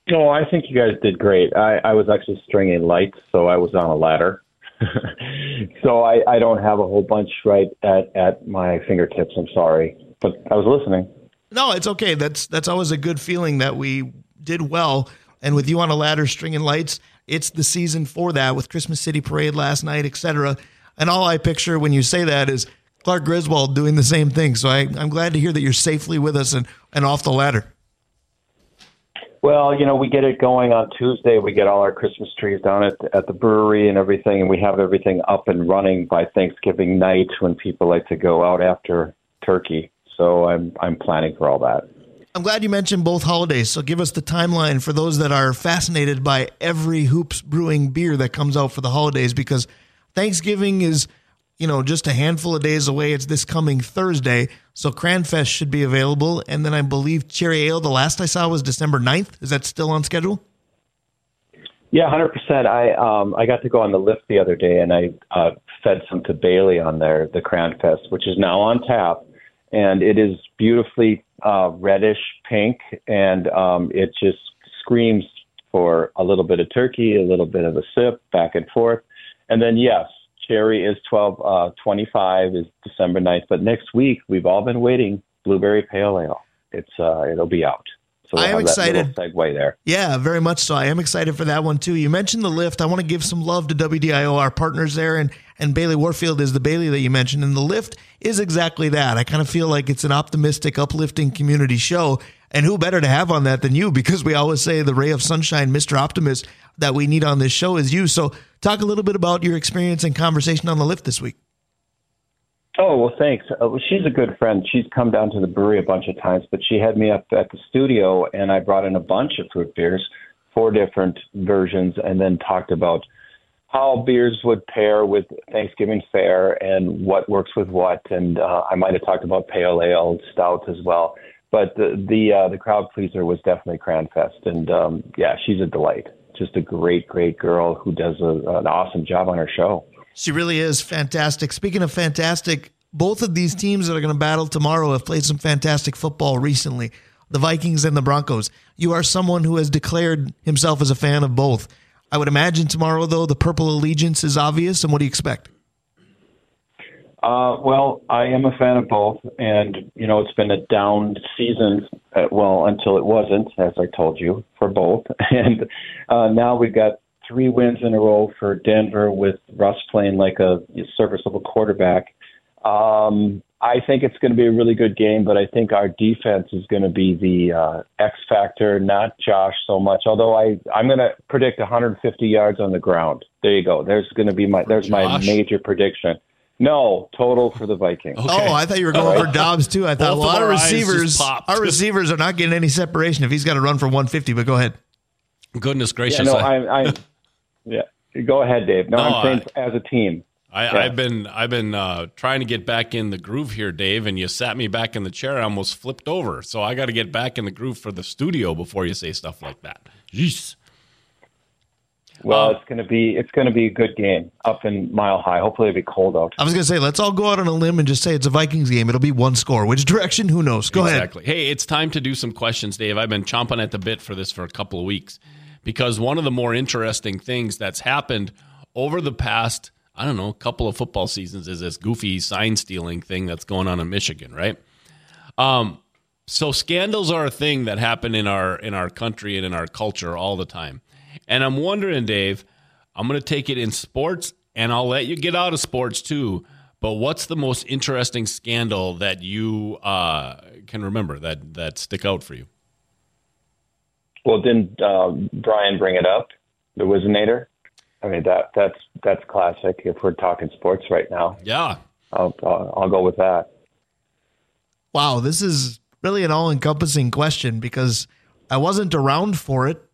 No, I think you guys did great. I, I was actually stringing lights, so I was on a ladder. <laughs> so I, I don't have a whole bunch right at, at my fingertips. I'm sorry, but I was listening. No, it's okay. That's that's always a good feeling that we did well. And with you on a ladder, stringing lights, it's the season for that. With Christmas City Parade last night, etc. And all I picture when you say that is Clark Griswold doing the same thing. So I, I'm glad to hear that you're safely with us and, and off the ladder. Well, you know, we get it going on Tuesday. We get all our Christmas trees down at at the brewery and everything, and we have everything up and running by Thanksgiving night when people like to go out after turkey. So I'm I'm planning for all that. I'm glad you mentioned both holidays. So give us the timeline for those that are fascinated by every Hoops Brewing beer that comes out for the holidays because Thanksgiving is, you know, just a handful of days away. It's this coming Thursday. So Cranfest should be available. And then I believe Cherry Ale, the last I saw was December 9th. Is that still on schedule? Yeah, hundred percent. I um I got to go on the lift the other day, and I uh, fed some to Bailey on there, the Cranfest, which is now on tap, and it is beautifully uh, reddish pink, and um, it just screams for a little bit of turkey, a little bit of a sip, back and forth, and then yes, cherry is twelve uh, twenty five is December 9th, but next week we've all been waiting. Blueberry Pale Ale. It's uh it'll be out. So we'll I am excited. segue there. Yeah, very much so. I am excited for that one too. You mentioned the lift. I want to give some love to WDIO, our partners there, and and Bailey Warfield is the Bailey that you mentioned, and the lift is exactly that. I kind of feel like it's an optimistic, uplifting community show, and who better to have on that than you? Because we always say the ray of sunshine, Mister Optimist, that we need on this show is you. So talk a little bit about your experience and conversation on the lift this week. Oh well, thanks. Uh, well, she's a good friend. She's come down to the brewery a bunch of times, but she had me up at the studio, and I brought in a bunch of fruit beers, four different versions, and then talked about how beers would pair with Thanksgiving fare and what works with what. And uh, I might have talked about pale ale, stout as well. But the the uh, the crowd pleaser was definitely Cranfest, and um, yeah, she's a delight. Just a great, great girl who does a, an awesome job on her show. She really is fantastic. Speaking of fantastic, both of these teams that are going to battle tomorrow have played some fantastic football recently. The Vikings and the Broncos. You are someone who has declared himself as a fan of both. I would imagine tomorrow, though, the purple allegiance is obvious. And what do you expect? Uh, well, I am a fan of both, and you know it's been a down season. Uh, well, until it wasn't, as I told you, for both. <laughs> And uh, now we've got three wins in a row for Denver with Russ playing like a serviceable quarterback. Um, I think it's going to be a really good game, but I think our defense is going to be the uh, X factor, not Josh so much. Although I, I'm going to predict 150 yards on the ground. There you go. There's going to be my there's my major prediction. No, total for the Vikings. <laughs> Okay. Oh, I thought you were going right. for Dobbs too. I thought, Both well, our receivers, our receivers are not getting any separation if he's got to run for 150. But go ahead. Goodness gracious! Yeah, no, I, I, yeah, go ahead, Dave. No, no I'm saying I, as a team. I, yeah. I've been I've been uh, trying to get back in the groove here, Dave, and you sat me back in the chair. I almost flipped over, so I got to get back in the groove for the studio before you say stuff like that. Jeez. Well, um, it's gonna be it's gonna be a good game up in Mile High. Hopefully, it'll be cold out. I was gonna say, let's all go out on a limb and just say it's a Vikings game. It'll be one score. Which direction? Who knows? Go exactly. ahead. Hey, it's time to do some questions, Dave. I've been chomping at the bit for this for a couple of weeks because one of the more interesting things that's happened over the past I don't know, a couple of football seasons is this goofy sign stealing thing that's going on in Michigan, right? Um, so scandals are a thing that happen in our in our country and in our culture all the time. And I'm wondering, Dave, I'm going to take it in sports and I'll let you get out of sports too. But what's the most interesting scandal that you uh, can remember that that stick out for you? Well, didn't uh, Brian bring it up? The Whizzinator. I mean that that's that's classic. If we're talking sports right now, yeah, I'll I'll, I'll go with that. Wow, this is really an all-encompassing question because I wasn't around for it, but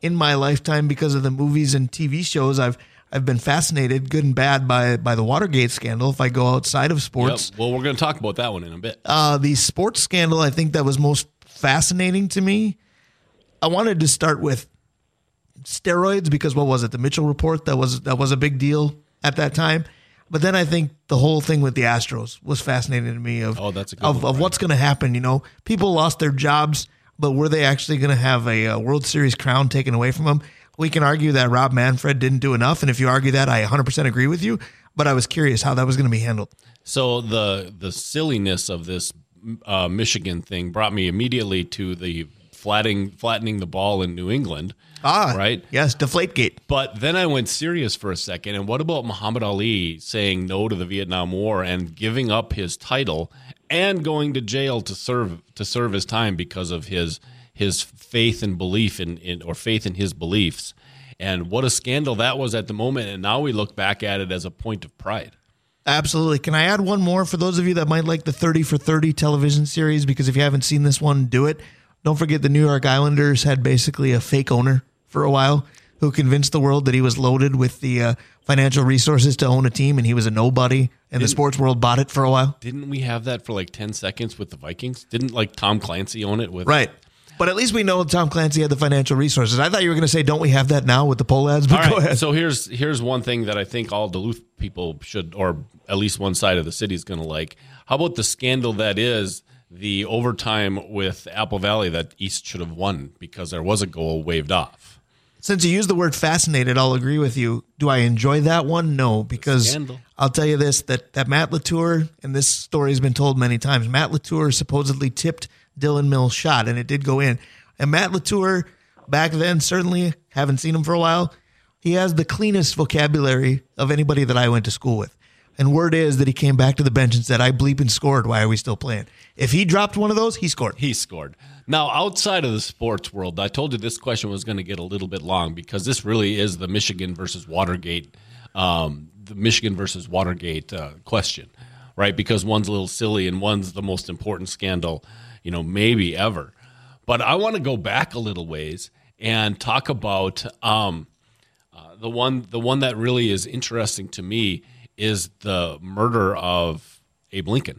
in my lifetime, because of the movies and TV shows, I've I've been fascinated, good and bad, by by the Watergate scandal. If I go outside of sports, yep. well, we're going to talk about that one in a bit. Uh, the sports scandal, I think that was most fascinating to me. I wanted to start with steroids because what was it? The Mitchell report that was that was a big deal at that time. But then I think the whole thing with the Astros was fascinating to me of oh, that's of, one, of what's going to happen. You know, people lost their jobs, but were they actually going to have a, a, World Series crown taken away from them? We can argue that Rob Manfred didn't do enough, and if you argue that, I 100% agree with you. But I was curious how that was going to be handled. So the the silliness of this uh, Michigan thing brought me immediately to the flattening flattening the ball in New England Ah, right. Yes, Deflategate. But then I went serious for a second. And what about Muhammad Ali saying no to the Vietnam War and giving up his title and going to jail to serve to serve his time because of his his faith and belief in, in or faith in his beliefs? And what a scandal that was at the moment. And now we look back at it as a point of pride. Absolutely. Can I add one more for those of you that might like the 30 for 30 television series? Because if you haven't seen this one, do it. Don't forget the New York Islanders had basically a fake owner for a while who convinced the world that he was loaded with the uh, financial resources to own a team and he was a nobody and didn't, the sports world bought it for a while. Didn't we have that for like 10 seconds with the Vikings? Didn't like Tom Clancy own it with Right. But at least we know Tom Clancy had the financial resources. I thought you were going to say, "Don't we have that now with the Pohlads?" But all right, So here's here's one thing that I think all Duluth people should, or at least one side of the city is going to like. How about the scandal that is the overtime with Apple Valley that East should have won because there was a goal waved off? Since you used the word fascinated, I'll agree with you. Do I enjoy that one? No, because I'll tell you this that, that Matt Latour, and this story has been told many times, Matt Latour supposedly tipped Dylan Mills' shot, and it did go in. And Matt Latour, back then, certainly haven't seen him for a while, he has the cleanest vocabulary of anybody that I went to school with. And word is that he came back to the bench and said, I bleep and scored. Why are we still playing? If he dropped one of those, he scored. He scored. Now, outside of the sports world, I told you this question was going to get a little bit long because this really is the Michigan versus Watergate, um, the Michigan versus Watergate uh, question, right? Because one's a little silly and one's the most important scandal, you know, maybe ever. But I want to go back a little ways and talk about um, uh, the one the one that really is interesting to me is the murder of Abe Lincoln,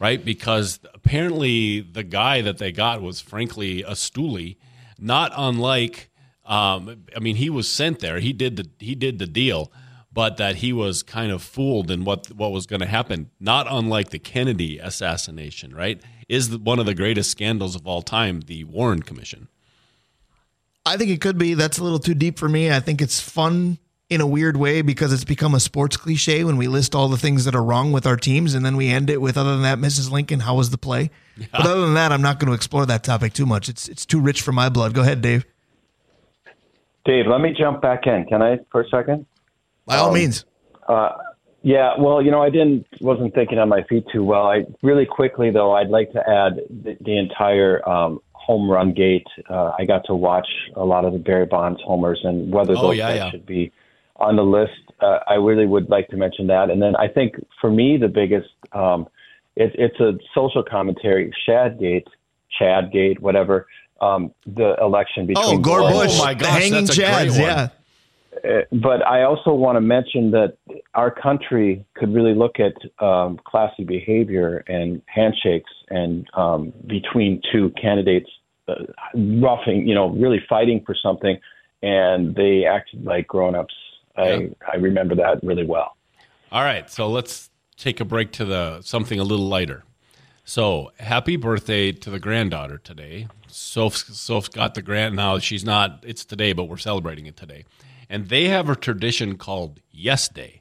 right? Because apparently the guy that they got was frankly a stoolie, not unlike. Um, I mean, he was sent there. He did the he did the deal, but that he was kind of fooled in what what was going to happen. Not unlike the Kennedy assassination, right? Is one of the greatest scandals of all time, the Warren Commission. I think it could be. That's a little too deep for me. I think it's fun in a weird way because it's become a sports cliche when we list all the things that are wrong with our teams and then we end it with other than that Mrs. Lincoln how was the play? Yeah. but other than that I'm not going to explore that topic too much. It's it's too rich for my blood. Go ahead Dave. Dave let me jump back in. Can I for a second? By all um, means. uh, yeah well you know I didn't wasn't thinking on my feet too well. I really quickly though I'd like to add the, the entire um, home run gate. Uh, I got to watch a lot of the Barry Bonds homers and whether oh, those yeah, yeah. should be on the list. Uh, I really would like to mention that. And then I think for me, the biggest, um, it, it's a social commentary, Shadgate, Chadgate, whatever, um, the election between. Oh, Gore Bush. Oh, my gosh, the hanging Chads, yeah. Uh, but I also want to mention that our country could really look at um, classy behavior and handshakes and um, between two candidates uh, roughing, you know, really fighting for something, and they acted like grown-ups I I remember that really well. All right, so let's take a break to the something a little lighter. So happy birthday to the granddaughter today. Soph Soph's got the grand now. She's not. It's today, but we're celebrating it today. And they have a tradition called Yes Day.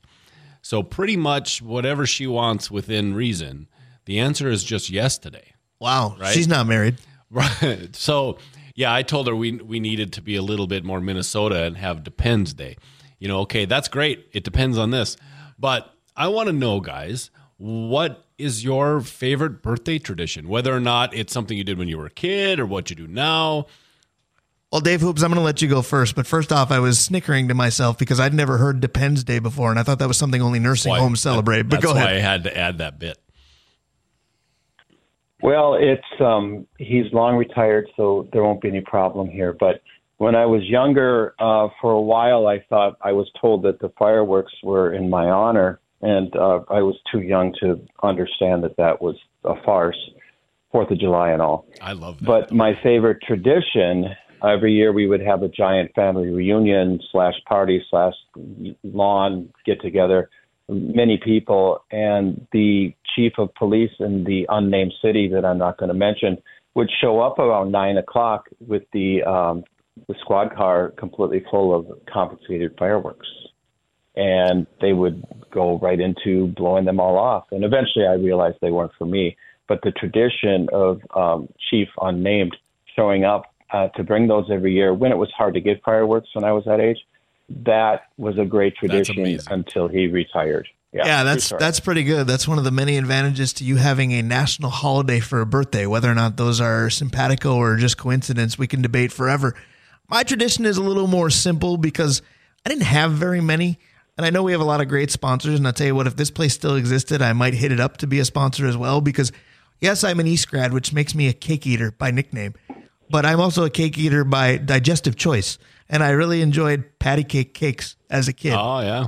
So pretty much whatever she wants within reason, the answer is just yes today. Wow, right? She's not married, right? <laughs> So yeah, I told her we we needed to be a little bit more Minnesota and have Depends Day you know, okay, that's great. It depends on this. But I want to know, guys, what is your favorite birthday tradition? Whether or not it's something you did when you were a kid or what you do now. Well, Dave Hoops, I'm going to let you go first. But first off, I was snickering to myself because I'd never heard Depends Day before, and I thought that was something only nursing why, homes celebrate. But go ahead. I had to add that bit. Well, it's um, he's long retired, so there won't be any problem here. But when I was younger, uh, for a while, I thought I was told that the fireworks were in my honor, and uh, I was too young to understand that that was a farce. Fourth of July and all. I love that. But my favorite tradition every year we would have a giant family reunion slash party slash lawn get together, many people, and the chief of police in the unnamed city that I'm not going to mention would show up around nine o'clock with the um, the squad car completely full of confiscated fireworks. And they would go right into blowing them all off. And eventually I realized they weren't for me. But the tradition of um, Chief Unnamed showing up uh, to bring those every year when it was hard to get fireworks when I was that age, that was a great tradition until he retired. Yeah, yeah, that's that's pretty good. That's one of the many advantages to you having a national holiday for a birthday. Whether or not those are simpatico or just coincidence, we can debate forever. My tradition is a little more simple because I didn't have very many. And I know we have a lot of great sponsors. And I'll tell you what, if this place still existed, I might hit it up to be a sponsor as well. Because, yes, I'm an East grad, which makes me a cake eater by nickname. But I'm also a cake eater by digestive choice. And I really enjoyed patty cake cakes as a kid. Oh, yeah.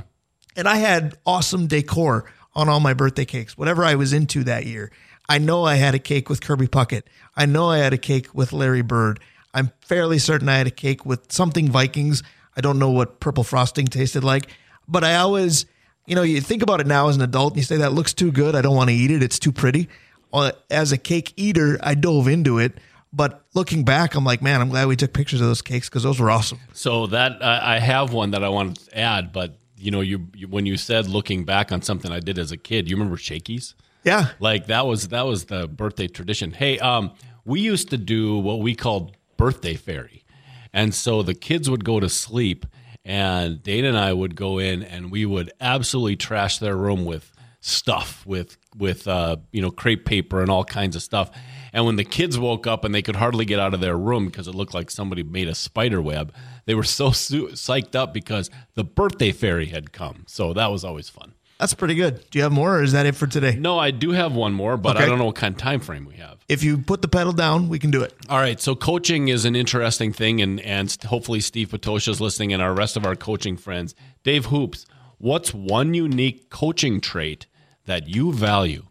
And I had awesome decor on all my birthday cakes, whatever I was into that year. I know I had a cake with Kirby Puckett. I know I had a cake with Larry Bird. I'm fairly certain I had a cake with something Vikings. I don't know what purple frosting tasted like, but I always, you know, you think about it now as an adult and you say that looks too good. I don't want to eat it. It's too pretty. Uh, as a cake eater, I dove into it. But looking back, I'm like, man, I'm glad we took pictures of those cakes because those were awesome. So that uh, I have one that I want to add, but you know, you, you, when you said looking back on something I did as a kid, you remember Shakey's? Yeah, like that was that was the birthday tradition. Hey, um, we used to do what we called birthday fairy. And so the kids would go to sleep, and Dana and I would go in and we would absolutely trash their room with stuff, with with uh, you know crepe paper and all kinds of stuff. And when the kids woke up and they could hardly get out of their room because it looked like somebody made a spider web, they were so psyched up because the birthday fairy had come. So that was always fun. That's pretty good. Do you have more, or is that it for today? No, I do have one more, but okay. I don't know what kind of time frame we have. If you put the pedal down, we can do it. All right. So coaching is an interesting thing, and and hopefully Steve Patosha is listening, and our rest of our coaching friends. Dave Hoops, what's one unique coaching trait that you value?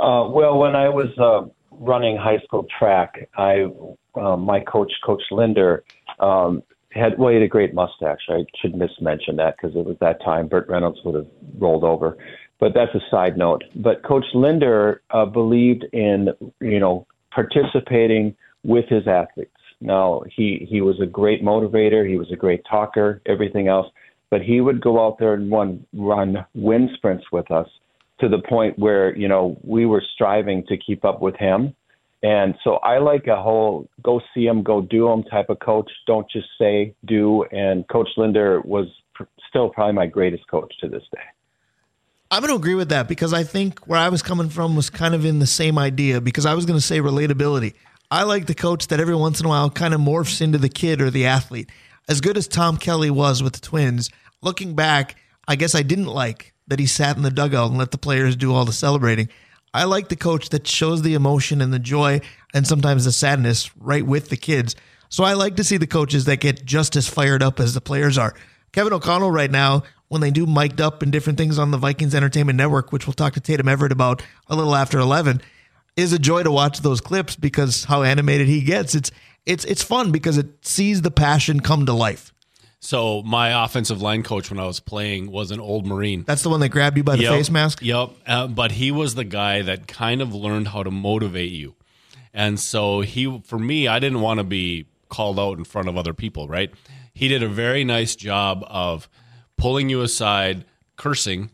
Uh, well, when I was uh, running high school track, I uh, my coach, Coach Linder, um, had well, he had a great mustache. I should mismention that because it was that time Burt Reynolds would have rolled over. But that's a side note. But Coach Linder uh, believed in you know participating with his athletes. Now he he was a great motivator. He was a great talker. Everything else, but he would go out there and run run wind sprints with us to the point where you know we were striving to keep up with him and so I like a whole go see them, go do them type of coach. Don't just say, do. And Coach Linder was pr- still probably my greatest coach to this day. I'm going to agree with that because I think where I was coming from was kind of in the same idea because I was going to say relatability. I like the coach that every once in a while kind of morphs into the kid or the athlete. As good as Tom Kelly was with the Twins, looking back, I guess I didn't like that he sat in the dugout and let the players do all the celebrating. I like the coach that shows the emotion and the joy and sometimes the sadness right with the kids. So I like to see the coaches that get just as fired up as the players are. Kevin O'Connell right now, when they do mic'd up and different things on the Vikings Entertainment Network, which we'll talk to Tatum Everett about a little after 11, is a joy to watch those clips because how animated he gets. It's it's it's fun because it sees the passion come to life. So my offensive line coach when I was playing was an old Marine. That's the one that grabbed you by the Yep, face mask. Yep. Uh, but he was the guy that kind of learned how to motivate you. And so he, for me, I didn't want to be called out in front of other people, right? He did a very nice job of pulling you aside, cursing,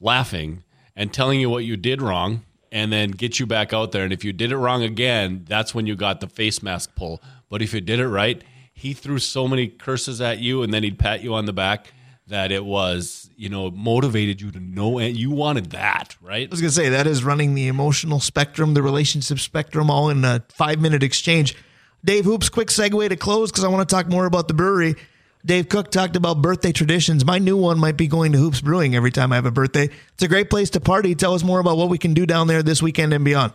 laughing, and telling you what you did wrong, and then get you back out there. And if you did it wrong again, that's when you got the face mask pull. But if you did it right, he threw so many curses at you, and then he'd pat you on the back that it was, you know, motivated you to know and you wanted that, right? I was going to say that is running the emotional spectrum, the relationship spectrum, all in a five minute exchange. Dave Hoops, quick segue to close because I want to talk more about the brewery. Dave Cook talked about birthday traditions. My new one might be going to Hoops Brewing every time I have a birthday. It's a great place to party. Tell us more about what we can do down there this weekend and beyond.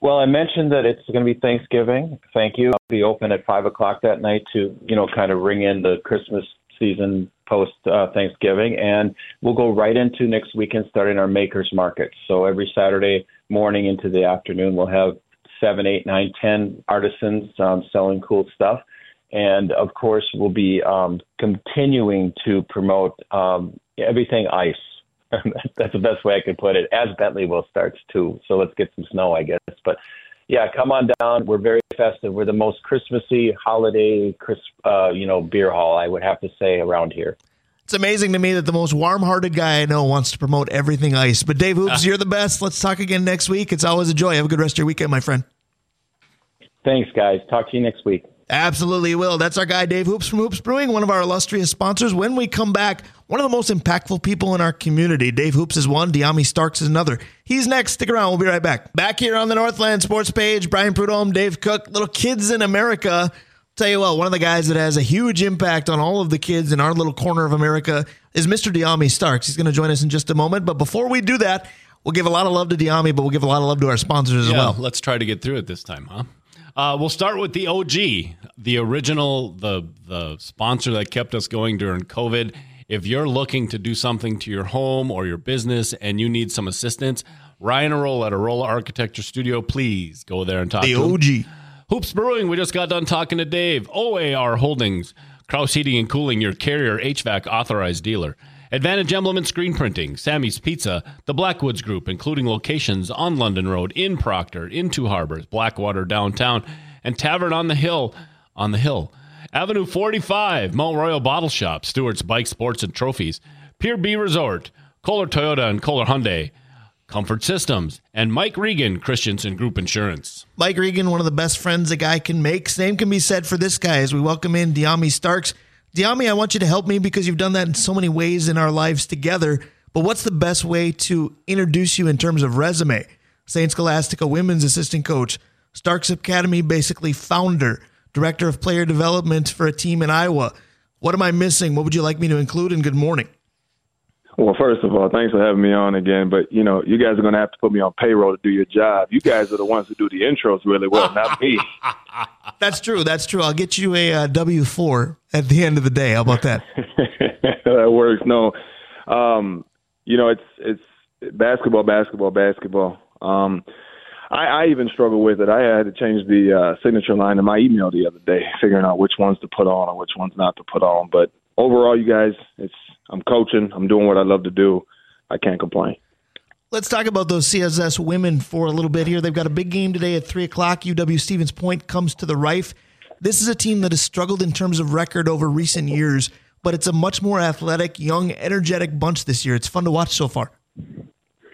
Well, I mentioned that it's going to be Thanksgiving. Thank you. I'll be open at five o'clock that night to you know kind of ring in the Christmas season post uh, Thanksgiving, and we'll go right into next weekend starting our makers market. So every Saturday morning into the afternoon, we'll have seven, eight, nine, ten artisans um, selling cool stuff, and of course, we'll be um, continuing to promote um, everything ice. <laughs> That's the best way I could put it. As Bentleyville starts too, so let's get some snow, I guess. But yeah, come on down. We're very festive. We're the most Christmassy holiday, crisp, uh, you know, beer hall. I would have to say around here. It's amazing to me that the most warm hearted guy I know wants to promote everything ice. But Dave Hoops, you're the best. Let's talk again next week. It's always a joy. Have a good rest of your weekend, my friend. Thanks, guys. Talk to you next week. Absolutely will. That's our guy, Dave Hoops from Hoops Brewing, one of our illustrious sponsors. When we come back, one of the most impactful people in our community. Dave Hoops is one, Dyami Starks is another. He's next. Stick around. We'll be right back. Back here on the Northland Sports page, Brian Prudhomme, Dave Cook, Little Kids in America. Tell you what, one of the guys that has a huge impact on all of the kids in our little corner of America is Mr. Dyami Starks. He's going to join us in just a moment. But before we do that, we'll give a lot of love to Dyami, but we'll give a lot of love to our sponsors as Yeah, well. let's try to get through it this time, huh? Uh, we'll start with the OG, the original, the the sponsor that kept us going during COVID. If you're looking to do something to your home or your business and you need some assistance, Ryan Arola at Arola Architecture Studio, please go there and talk The to him. OG. Hoops Brewing, we just got done talking to Dave. OAR Holdings, Kraus Heating and Cooling, your carrier HVAC authorized dealer. Advantage Emblem and Screen Printing, Sammy's Pizza, the Blackwoods Group, including locations on London Road, in Proctor, in Two Harbors, Blackwater downtown, and Tavern on the Hill, on the Hill. Avenue 45, Mount Royal Bottle Shop, Stewart's Bike Sports and Trophies, Pier B Resort, Kohler Toyota and Kohler Hyundai, Comfort Systems, and Mike Regan, Christensen Group Insurance. Mike Regan, one of the best friends a guy can make. Same can be said for this guy as we welcome in Dyami Starks. Dyami, I want you to help me because you've done that in so many ways in our lives together. But what's the best way to introduce you in terms of resume? St. Scholastica women's assistant coach, Starks Academy basically founder, director of player development for a team in Iowa. What am I missing? What would you like me to include? And good morning. Well, first of all, thanks for having me on again. But you know, you guys are going to have to put me on payroll to do your job. You guys are the ones who do the intros really well, not me. <laughs> That's true. That's true. I'll get you a uh, W four at the end of the day. How about that? <laughs> that works. No, um, you know, it's it's basketball, basketball, basketball. Um, I, I even struggle with it. I had to change the uh, signature line in my email the other day, figuring out which ones to put on and which ones not to put on. But overall, you guys, it's I'm coaching. I'm doing what I love to do. I can't complain. Let's talk about those CSS women for a little bit here. They've got a big game today at three o'clock. UW Stevens Point comes to the Reif. This is a team that has struggled in terms of record over recent years, but it's a much more athletic, young, energetic bunch this year. It's fun to watch so far.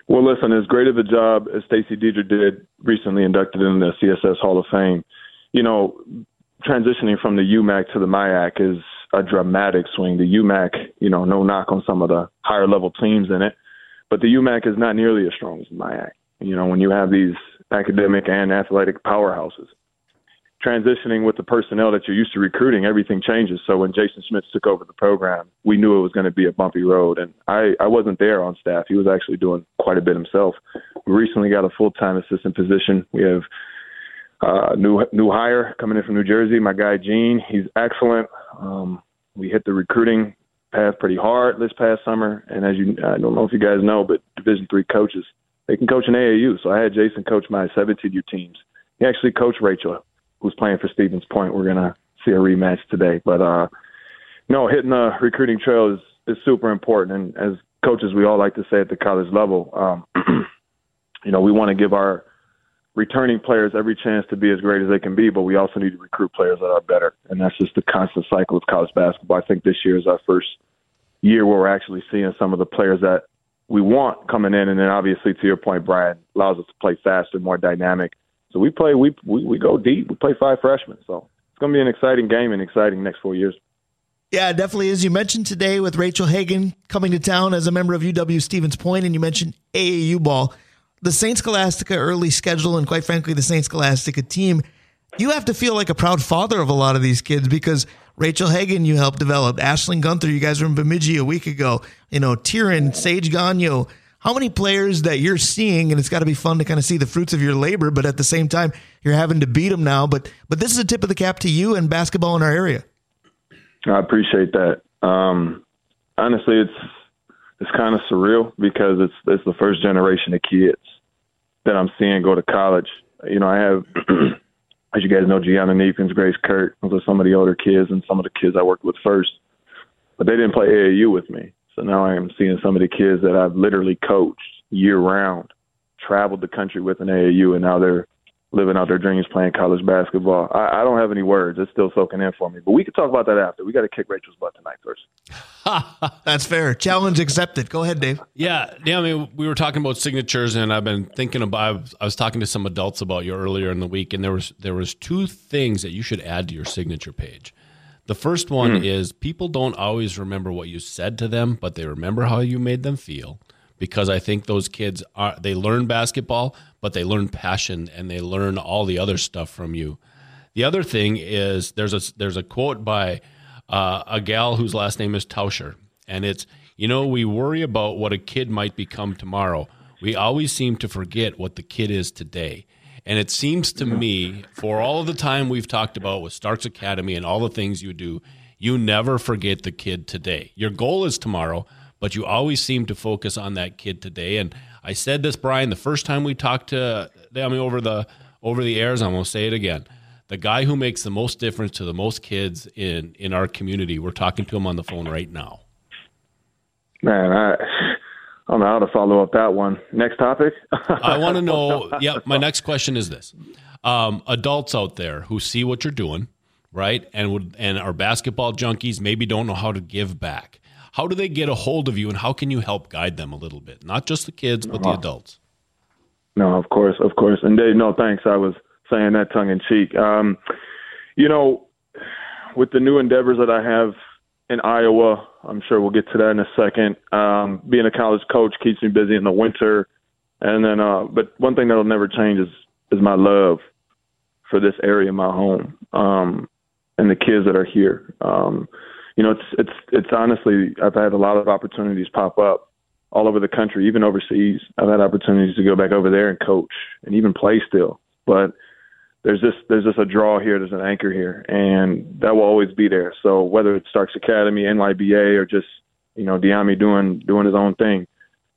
Well, listen, as great of a job as Stacy Deidre did recently inducted in the CSS Hall of Fame, you know, transitioning from the UMAC to the MIAC is a dramatic swing. The UMAC, you know, no knock on some of the higher level teams in it, but the UMAC is not nearly as strong as the MIAC. You know, when you have these academic and athletic powerhouses transitioning with the personnel that you're used to recruiting, everything changes. So when Jason Smith took over the program, we knew it was going to be a bumpy road. And I, I wasn't there on staff. He was actually doing quite a bit himself. We recently got a full time assistant position. We have uh, new new hire coming in from New Jersey. My guy Gene, he's excellent. Um, we hit the recruiting path pretty hard this past summer. And as you, I don't know if you guys know, but Division three coaches they can coach an AAU. So I had Jason coach my 17U teams. He actually coached Rachel who's playing for Stevens Point. We're gonna see a rematch today. But uh, no, hitting the recruiting trail is is super important. And as coaches, we all like to say at the college level, um, <clears throat> you know, we want to give our returning players every chance to be as great as they can be, but we also need to recruit players that are better. And that's just the constant cycle of college basketball. I think this year is our first year where we're actually seeing some of the players that we want coming in. And then obviously, to your point, Brian, allows us to play faster, more dynamic, so we play, we, we, we go deep. We play five freshmen. So it's going to be an exciting game and exciting next four years. Yeah, definitely. As you mentioned today with Rachel Hagan coming to town as a member of UW Stevens Point, and you mentioned AAU ball, the Saint Scholastica early schedule, and quite frankly, the Saint Scholastica team, you have to feel like a proud father of a lot of these kids because Rachel Hagan, you helped develop. Ashlyn Gunther, you guys were in Bemidji a week ago. You know, Tyron, Sage Gagnon, how many players that you're seeing, and it's got to be fun to kind of see the fruits of your labor, but at the same time, you're having to beat them now. But but this is a tip of the cap to you and basketball in our area. I appreciate that. Um, honestly, it's it's kind of surreal because it's it's the first generation of kids that I'm seeing go to college. You know, I have, <clears throat> as you guys know, Gianna Kneepkens, Grace Kurt. Those are some of the older kids and some of the kids I worked with first, but they didn't play AAU with me. So now I am seeing some of the kids that I've literally coached year round, traveled the country with an AAU, and now they're living out their dreams playing college basketball. I, I don't have any words. It's still soaking in for me. But we can talk about that after. We got to kick Rachel's butt tonight first. <laughs> That's fair. Challenge accepted. Go ahead, Dave. Yeah, yeah. I mean, we were talking about signatures, and I've been thinking about. I was talking to some adults about you earlier in the week, and there was there was two things that you should add to your signature page. The first one mm. is people don't always remember what you said to them, but they remember how you made them feel. Because I think those kids are they learn basketball, but they learn passion and they learn all the other stuff from you. The other thing is there's a there's a quote by uh, a gal whose last name is Tauscher, and it's you know we worry about what a kid might become tomorrow. We always seem to forget what the kid is today. And it seems to me, for all of the time we've talked about with Starks Academy and all the things you do, you never forget the kid today. Your goal is tomorrow, but you always seem to focus on that kid today. And I said this, Brian, the first time we talked to, I mean, over the over the airs. I'm gonna say it again. The guy who makes the most difference to the most kids in in our community. We're talking to him on the phone right now. Man, I I don't know how to follow up that one. Next topic. I want to <laughs> know. Yeah, my next question is this: um, adults out there who see what you're doing, right, and would and are basketball junkies, maybe don't know how to give back. How do they get a hold of you, and how can you help guide them a little bit? Not just the kids, but uh-huh. the adults. No, of course, of course. And Dave, no thanks. I was saying that tongue in cheek. Um, you know, with the new endeavors that I have in Iowa. I'm sure we'll get to that in a second. Um, being a college coach keeps me busy in the winter, and then, uh, but one thing that'll never change is is my love for this area, my home, um, and the kids that are here. Um, you know, it's it's it's honestly, I've had a lot of opportunities pop up all over the country, even overseas. I've had opportunities to go back over there and coach and even play still, but there's just there's just a draw here, there's an anchor here, and that will always be there. So whether it's Starks Academy, NYBA, or just you know Dyami doing doing his own thing,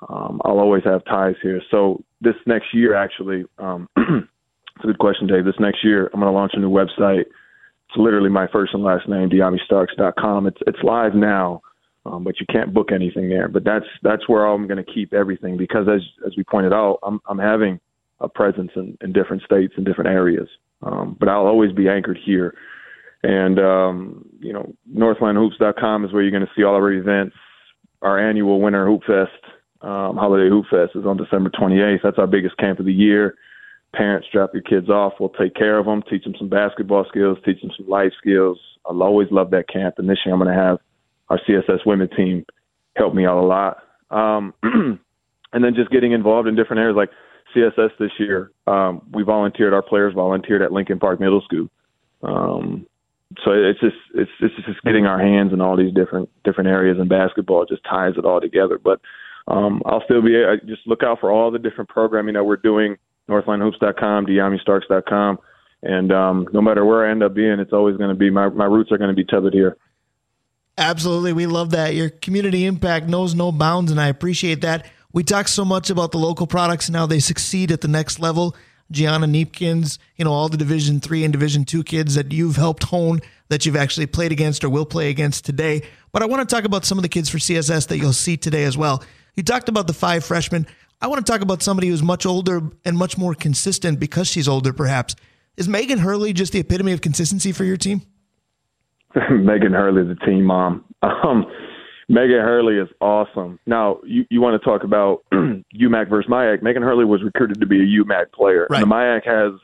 um, I'll always have ties here. So this next year, actually, um, <clears throat> it's a good question, Dave. This next year, I'm going to launch a new website. It's literally my first and last name, DyamiStarks.com. It's it's live now, um, but you can't book anything there. But that's that's where I'm going to keep everything because, as as we pointed out, I'm I'm having a presence in, in different states and different areas. Um, but I'll always be anchored here. And um, you know, NorthlandHoops.com is where you're going to see all our events. Our annual Winter Hoop Fest um, Holiday Hoop Fest is on December 28th. That's our biggest camp of the year. Parents, drop your kids off. We'll take care of them, teach them some basketball skills, teach them some life skills. I'll always love that camp. And this year I'm going to have our CSS women team help me out a lot. Um, <clears throat> and then just getting involved in different areas like CSS this year. Um, we volunteered, our players volunteered at Lincoln Park Middle School. Um, so it's just it's it's just getting our hands in all these different different areas in basketball. It just ties it all together. But um, I'll still be uh, just look out for all the different programming that we're doing. NorthlandHoops.com, DyamiStarks.com, and um, no matter where I end up being, it's always going to be my my roots are going to be tethered here. Absolutely, we love that. Your community impact knows no bounds, and I appreciate that. We talk so much about the local products and how they succeed at the next level. Gianna Kneepkens, you know, all the Division three and Division two kids that you've helped hone that you've actually played against or will play against today. But I want to talk about some of the kids for CSS that you'll see today as well. You talked about the five freshmen. I want to talk about somebody who's much older and much more consistent because she's older, perhaps. Is Megan Hurley just the epitome of consistency for your team? <laughs> Megan Hurley is the team mom. Um, Megan Hurley is awesome. Now, you, you want to talk about <clears throat> UMAC versus MIAC. Megan Hurley was recruited to be a UMAC player. Right. And the MIAC has,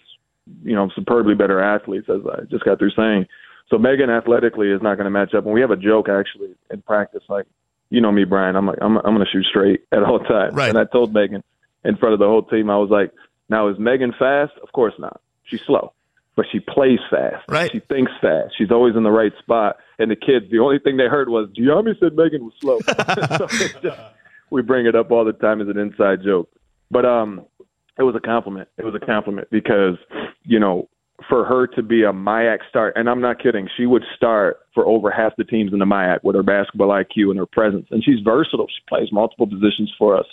you know, superbly better athletes, as I just got through saying. So Megan athletically is not going to match up. And we have a joke actually in practice, like you know me, Brian. I'm like, I'm, I'm going to shoot straight <laughs> at all times. Right. And I told Megan in front of the whole team, I was like, now is Megan fast? Of course not. She's slow, but she plays fast. Right. She thinks fast. She's always in the right spot. And the kids, the only thing they heard was, Dyami said Megan was slow. <laughs> <laughs> so just, we bring it up all the time as an inside joke. But um, it was a compliment. It was a compliment because, you know, for her to be a MIAC start, and I'm not kidding, she would start for over half the teams in the MIAC with her basketball IQ and her presence. And she's versatile. She plays multiple positions for us.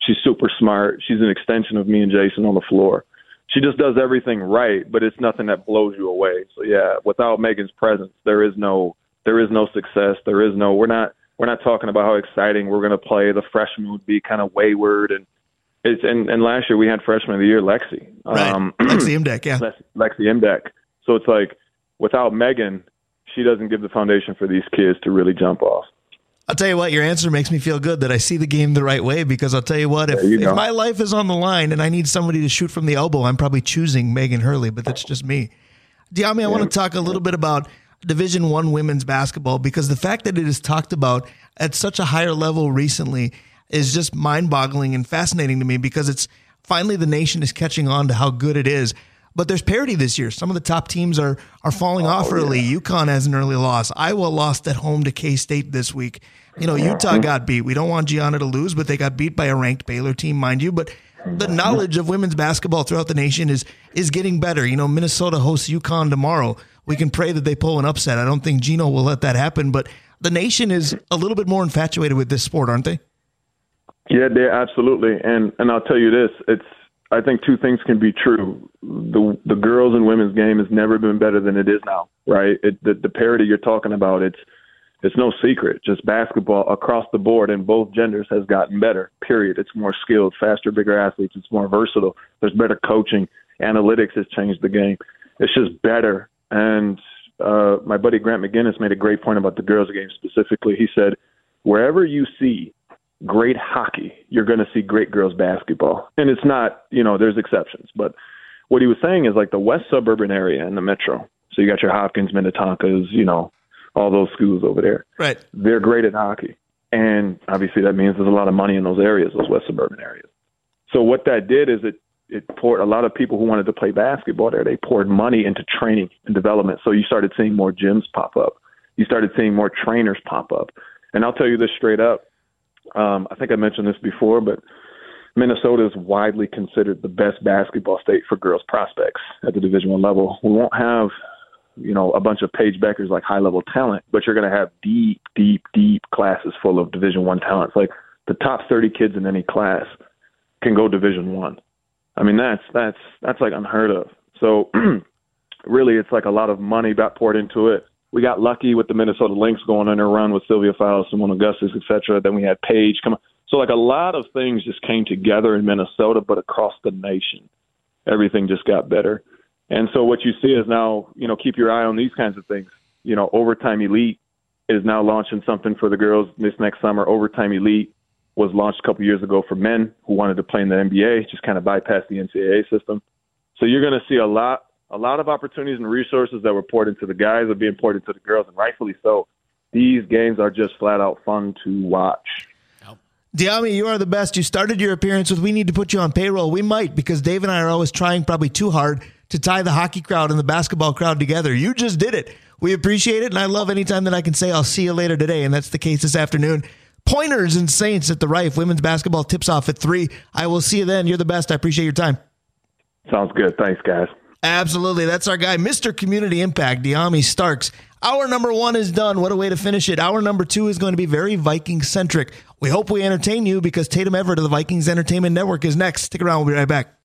She's super smart. She's an extension of me and Jason on the floor. She just does everything right, but it's nothing that blows you away. So yeah, without Megan's presence, there is no there is no success. There is no we're not we're not talking about how exciting we're going to play. The freshman would be kind of wayward and it's and, and last year we had freshman of the year Lexi, right. um, <clears throat> Lexi Imdeck, yeah, Lexi Imdeck. So it's like without Megan, she doesn't give the foundation for these kids to really jump off. I'll tell you what, your answer makes me feel good that I see the game the right way because I'll tell you what, if, you if my life is on the line and I need somebody to shoot from the elbow, I'm probably choosing Megan Hurley, but that's just me. Dyami, I yeah. want to talk a little bit about Division One women's basketball because the fact that it is talked about at such a higher level recently is just mind boggling and fascinating to me because it's finally the nation is catching on to how good it is. But there's parity this year. Some of the top teams are are falling oh, off early. Yeah. UConn has an early loss. Iowa lost at home to K State this week. You know, Utah got beat. We don't want Gianna to lose, but they got beat by a ranked Baylor team, mind you. But the knowledge of women's basketball throughout the nation is is getting better. You know, Minnesota hosts UConn tomorrow. We can pray that they pull an upset. I don't think Gino will let that happen, but the nation is a little bit more infatuated with this sport, aren't they? Yeah, they absolutely. And and I'll tell you this, it's I think two things can be true. The the girls and women's game has never been better than it is now, right? It, the the parity you're talking about, it's it's no secret. Just basketball across the board in both genders has gotten better. Period. It's more skilled, faster, bigger athletes. It's more versatile. There's better coaching. Analytics has changed the game. It's just better. And uh, my buddy Grant McGinnis made a great point about the girls' game specifically. He said, wherever you see great hockey, you're going to see great girls basketball. And it's not, you know, there's exceptions, but what he was saying is like the west suburban area in the metro. So you got your Hopkins, Minnetonkas, you know, all those schools over there. Right. They're great at hockey. And obviously that means there's a lot of money in those areas, those west suburban areas. So what that did is it it poured a lot of people who wanted to play basketball there, they poured money into training and development. So you started seeing more gyms pop up. You started seeing more trainers pop up. And I'll tell you this straight up, um, I think I mentioned this before, but Minnesota is widely considered the best basketball state for girls prospects at the Division One level. We won't have, you know, a bunch of Paige Bueckers like high level talent, but you're going to have deep, deep, deep classes full of Division One talents. Like the top 30 kids in any class can go Division One. I. Mean, that's that's that's like unheard of. So <clears throat> really, it's like a lot of money got poured into it. We got lucky with the Minnesota Lynx going on their run with Sylvia Fowles, Seimone Augustus, etc. Then we had Paige come. So like a lot of things just came together in Minnesota, but across the nation, everything just got better. And so what you see is now, you know, keep your eye on these kinds of things. You know, Overtime Elite is now launching something for the girls this next summer. Overtime Elite was launched a couple years ago for men who wanted to play in the NBA, just kind of bypass the NCAA system. So you're going to see a lot, a lot of opportunities and resources that were poured into the guys are being poured into the girls, and rightfully so. These games are just flat out fun to watch. Dyami, you are the best. You started your appearance with "We need to put you on payroll." We might because Dave and I are always trying, probably too hard, to tie the hockey crowd and the basketball crowd together. You just did it. We appreciate it, and I love anytime that I can say I'll see you later today, and that's the case this afternoon. Pointers and Saints at the Reif. Women's basketball tips off at three. I will see you then. You're the best. I appreciate your time. Sounds good. Thanks, guys. Absolutely. That's our guy, Mr. Community Impact, Dyami Starks. Hour number one is done. What a way to finish it. Hour number two is going to be very Viking centric. We hope we entertain you because Tatum Everett of the Vikings Entertainment Network is next. Stick around. We'll be right back.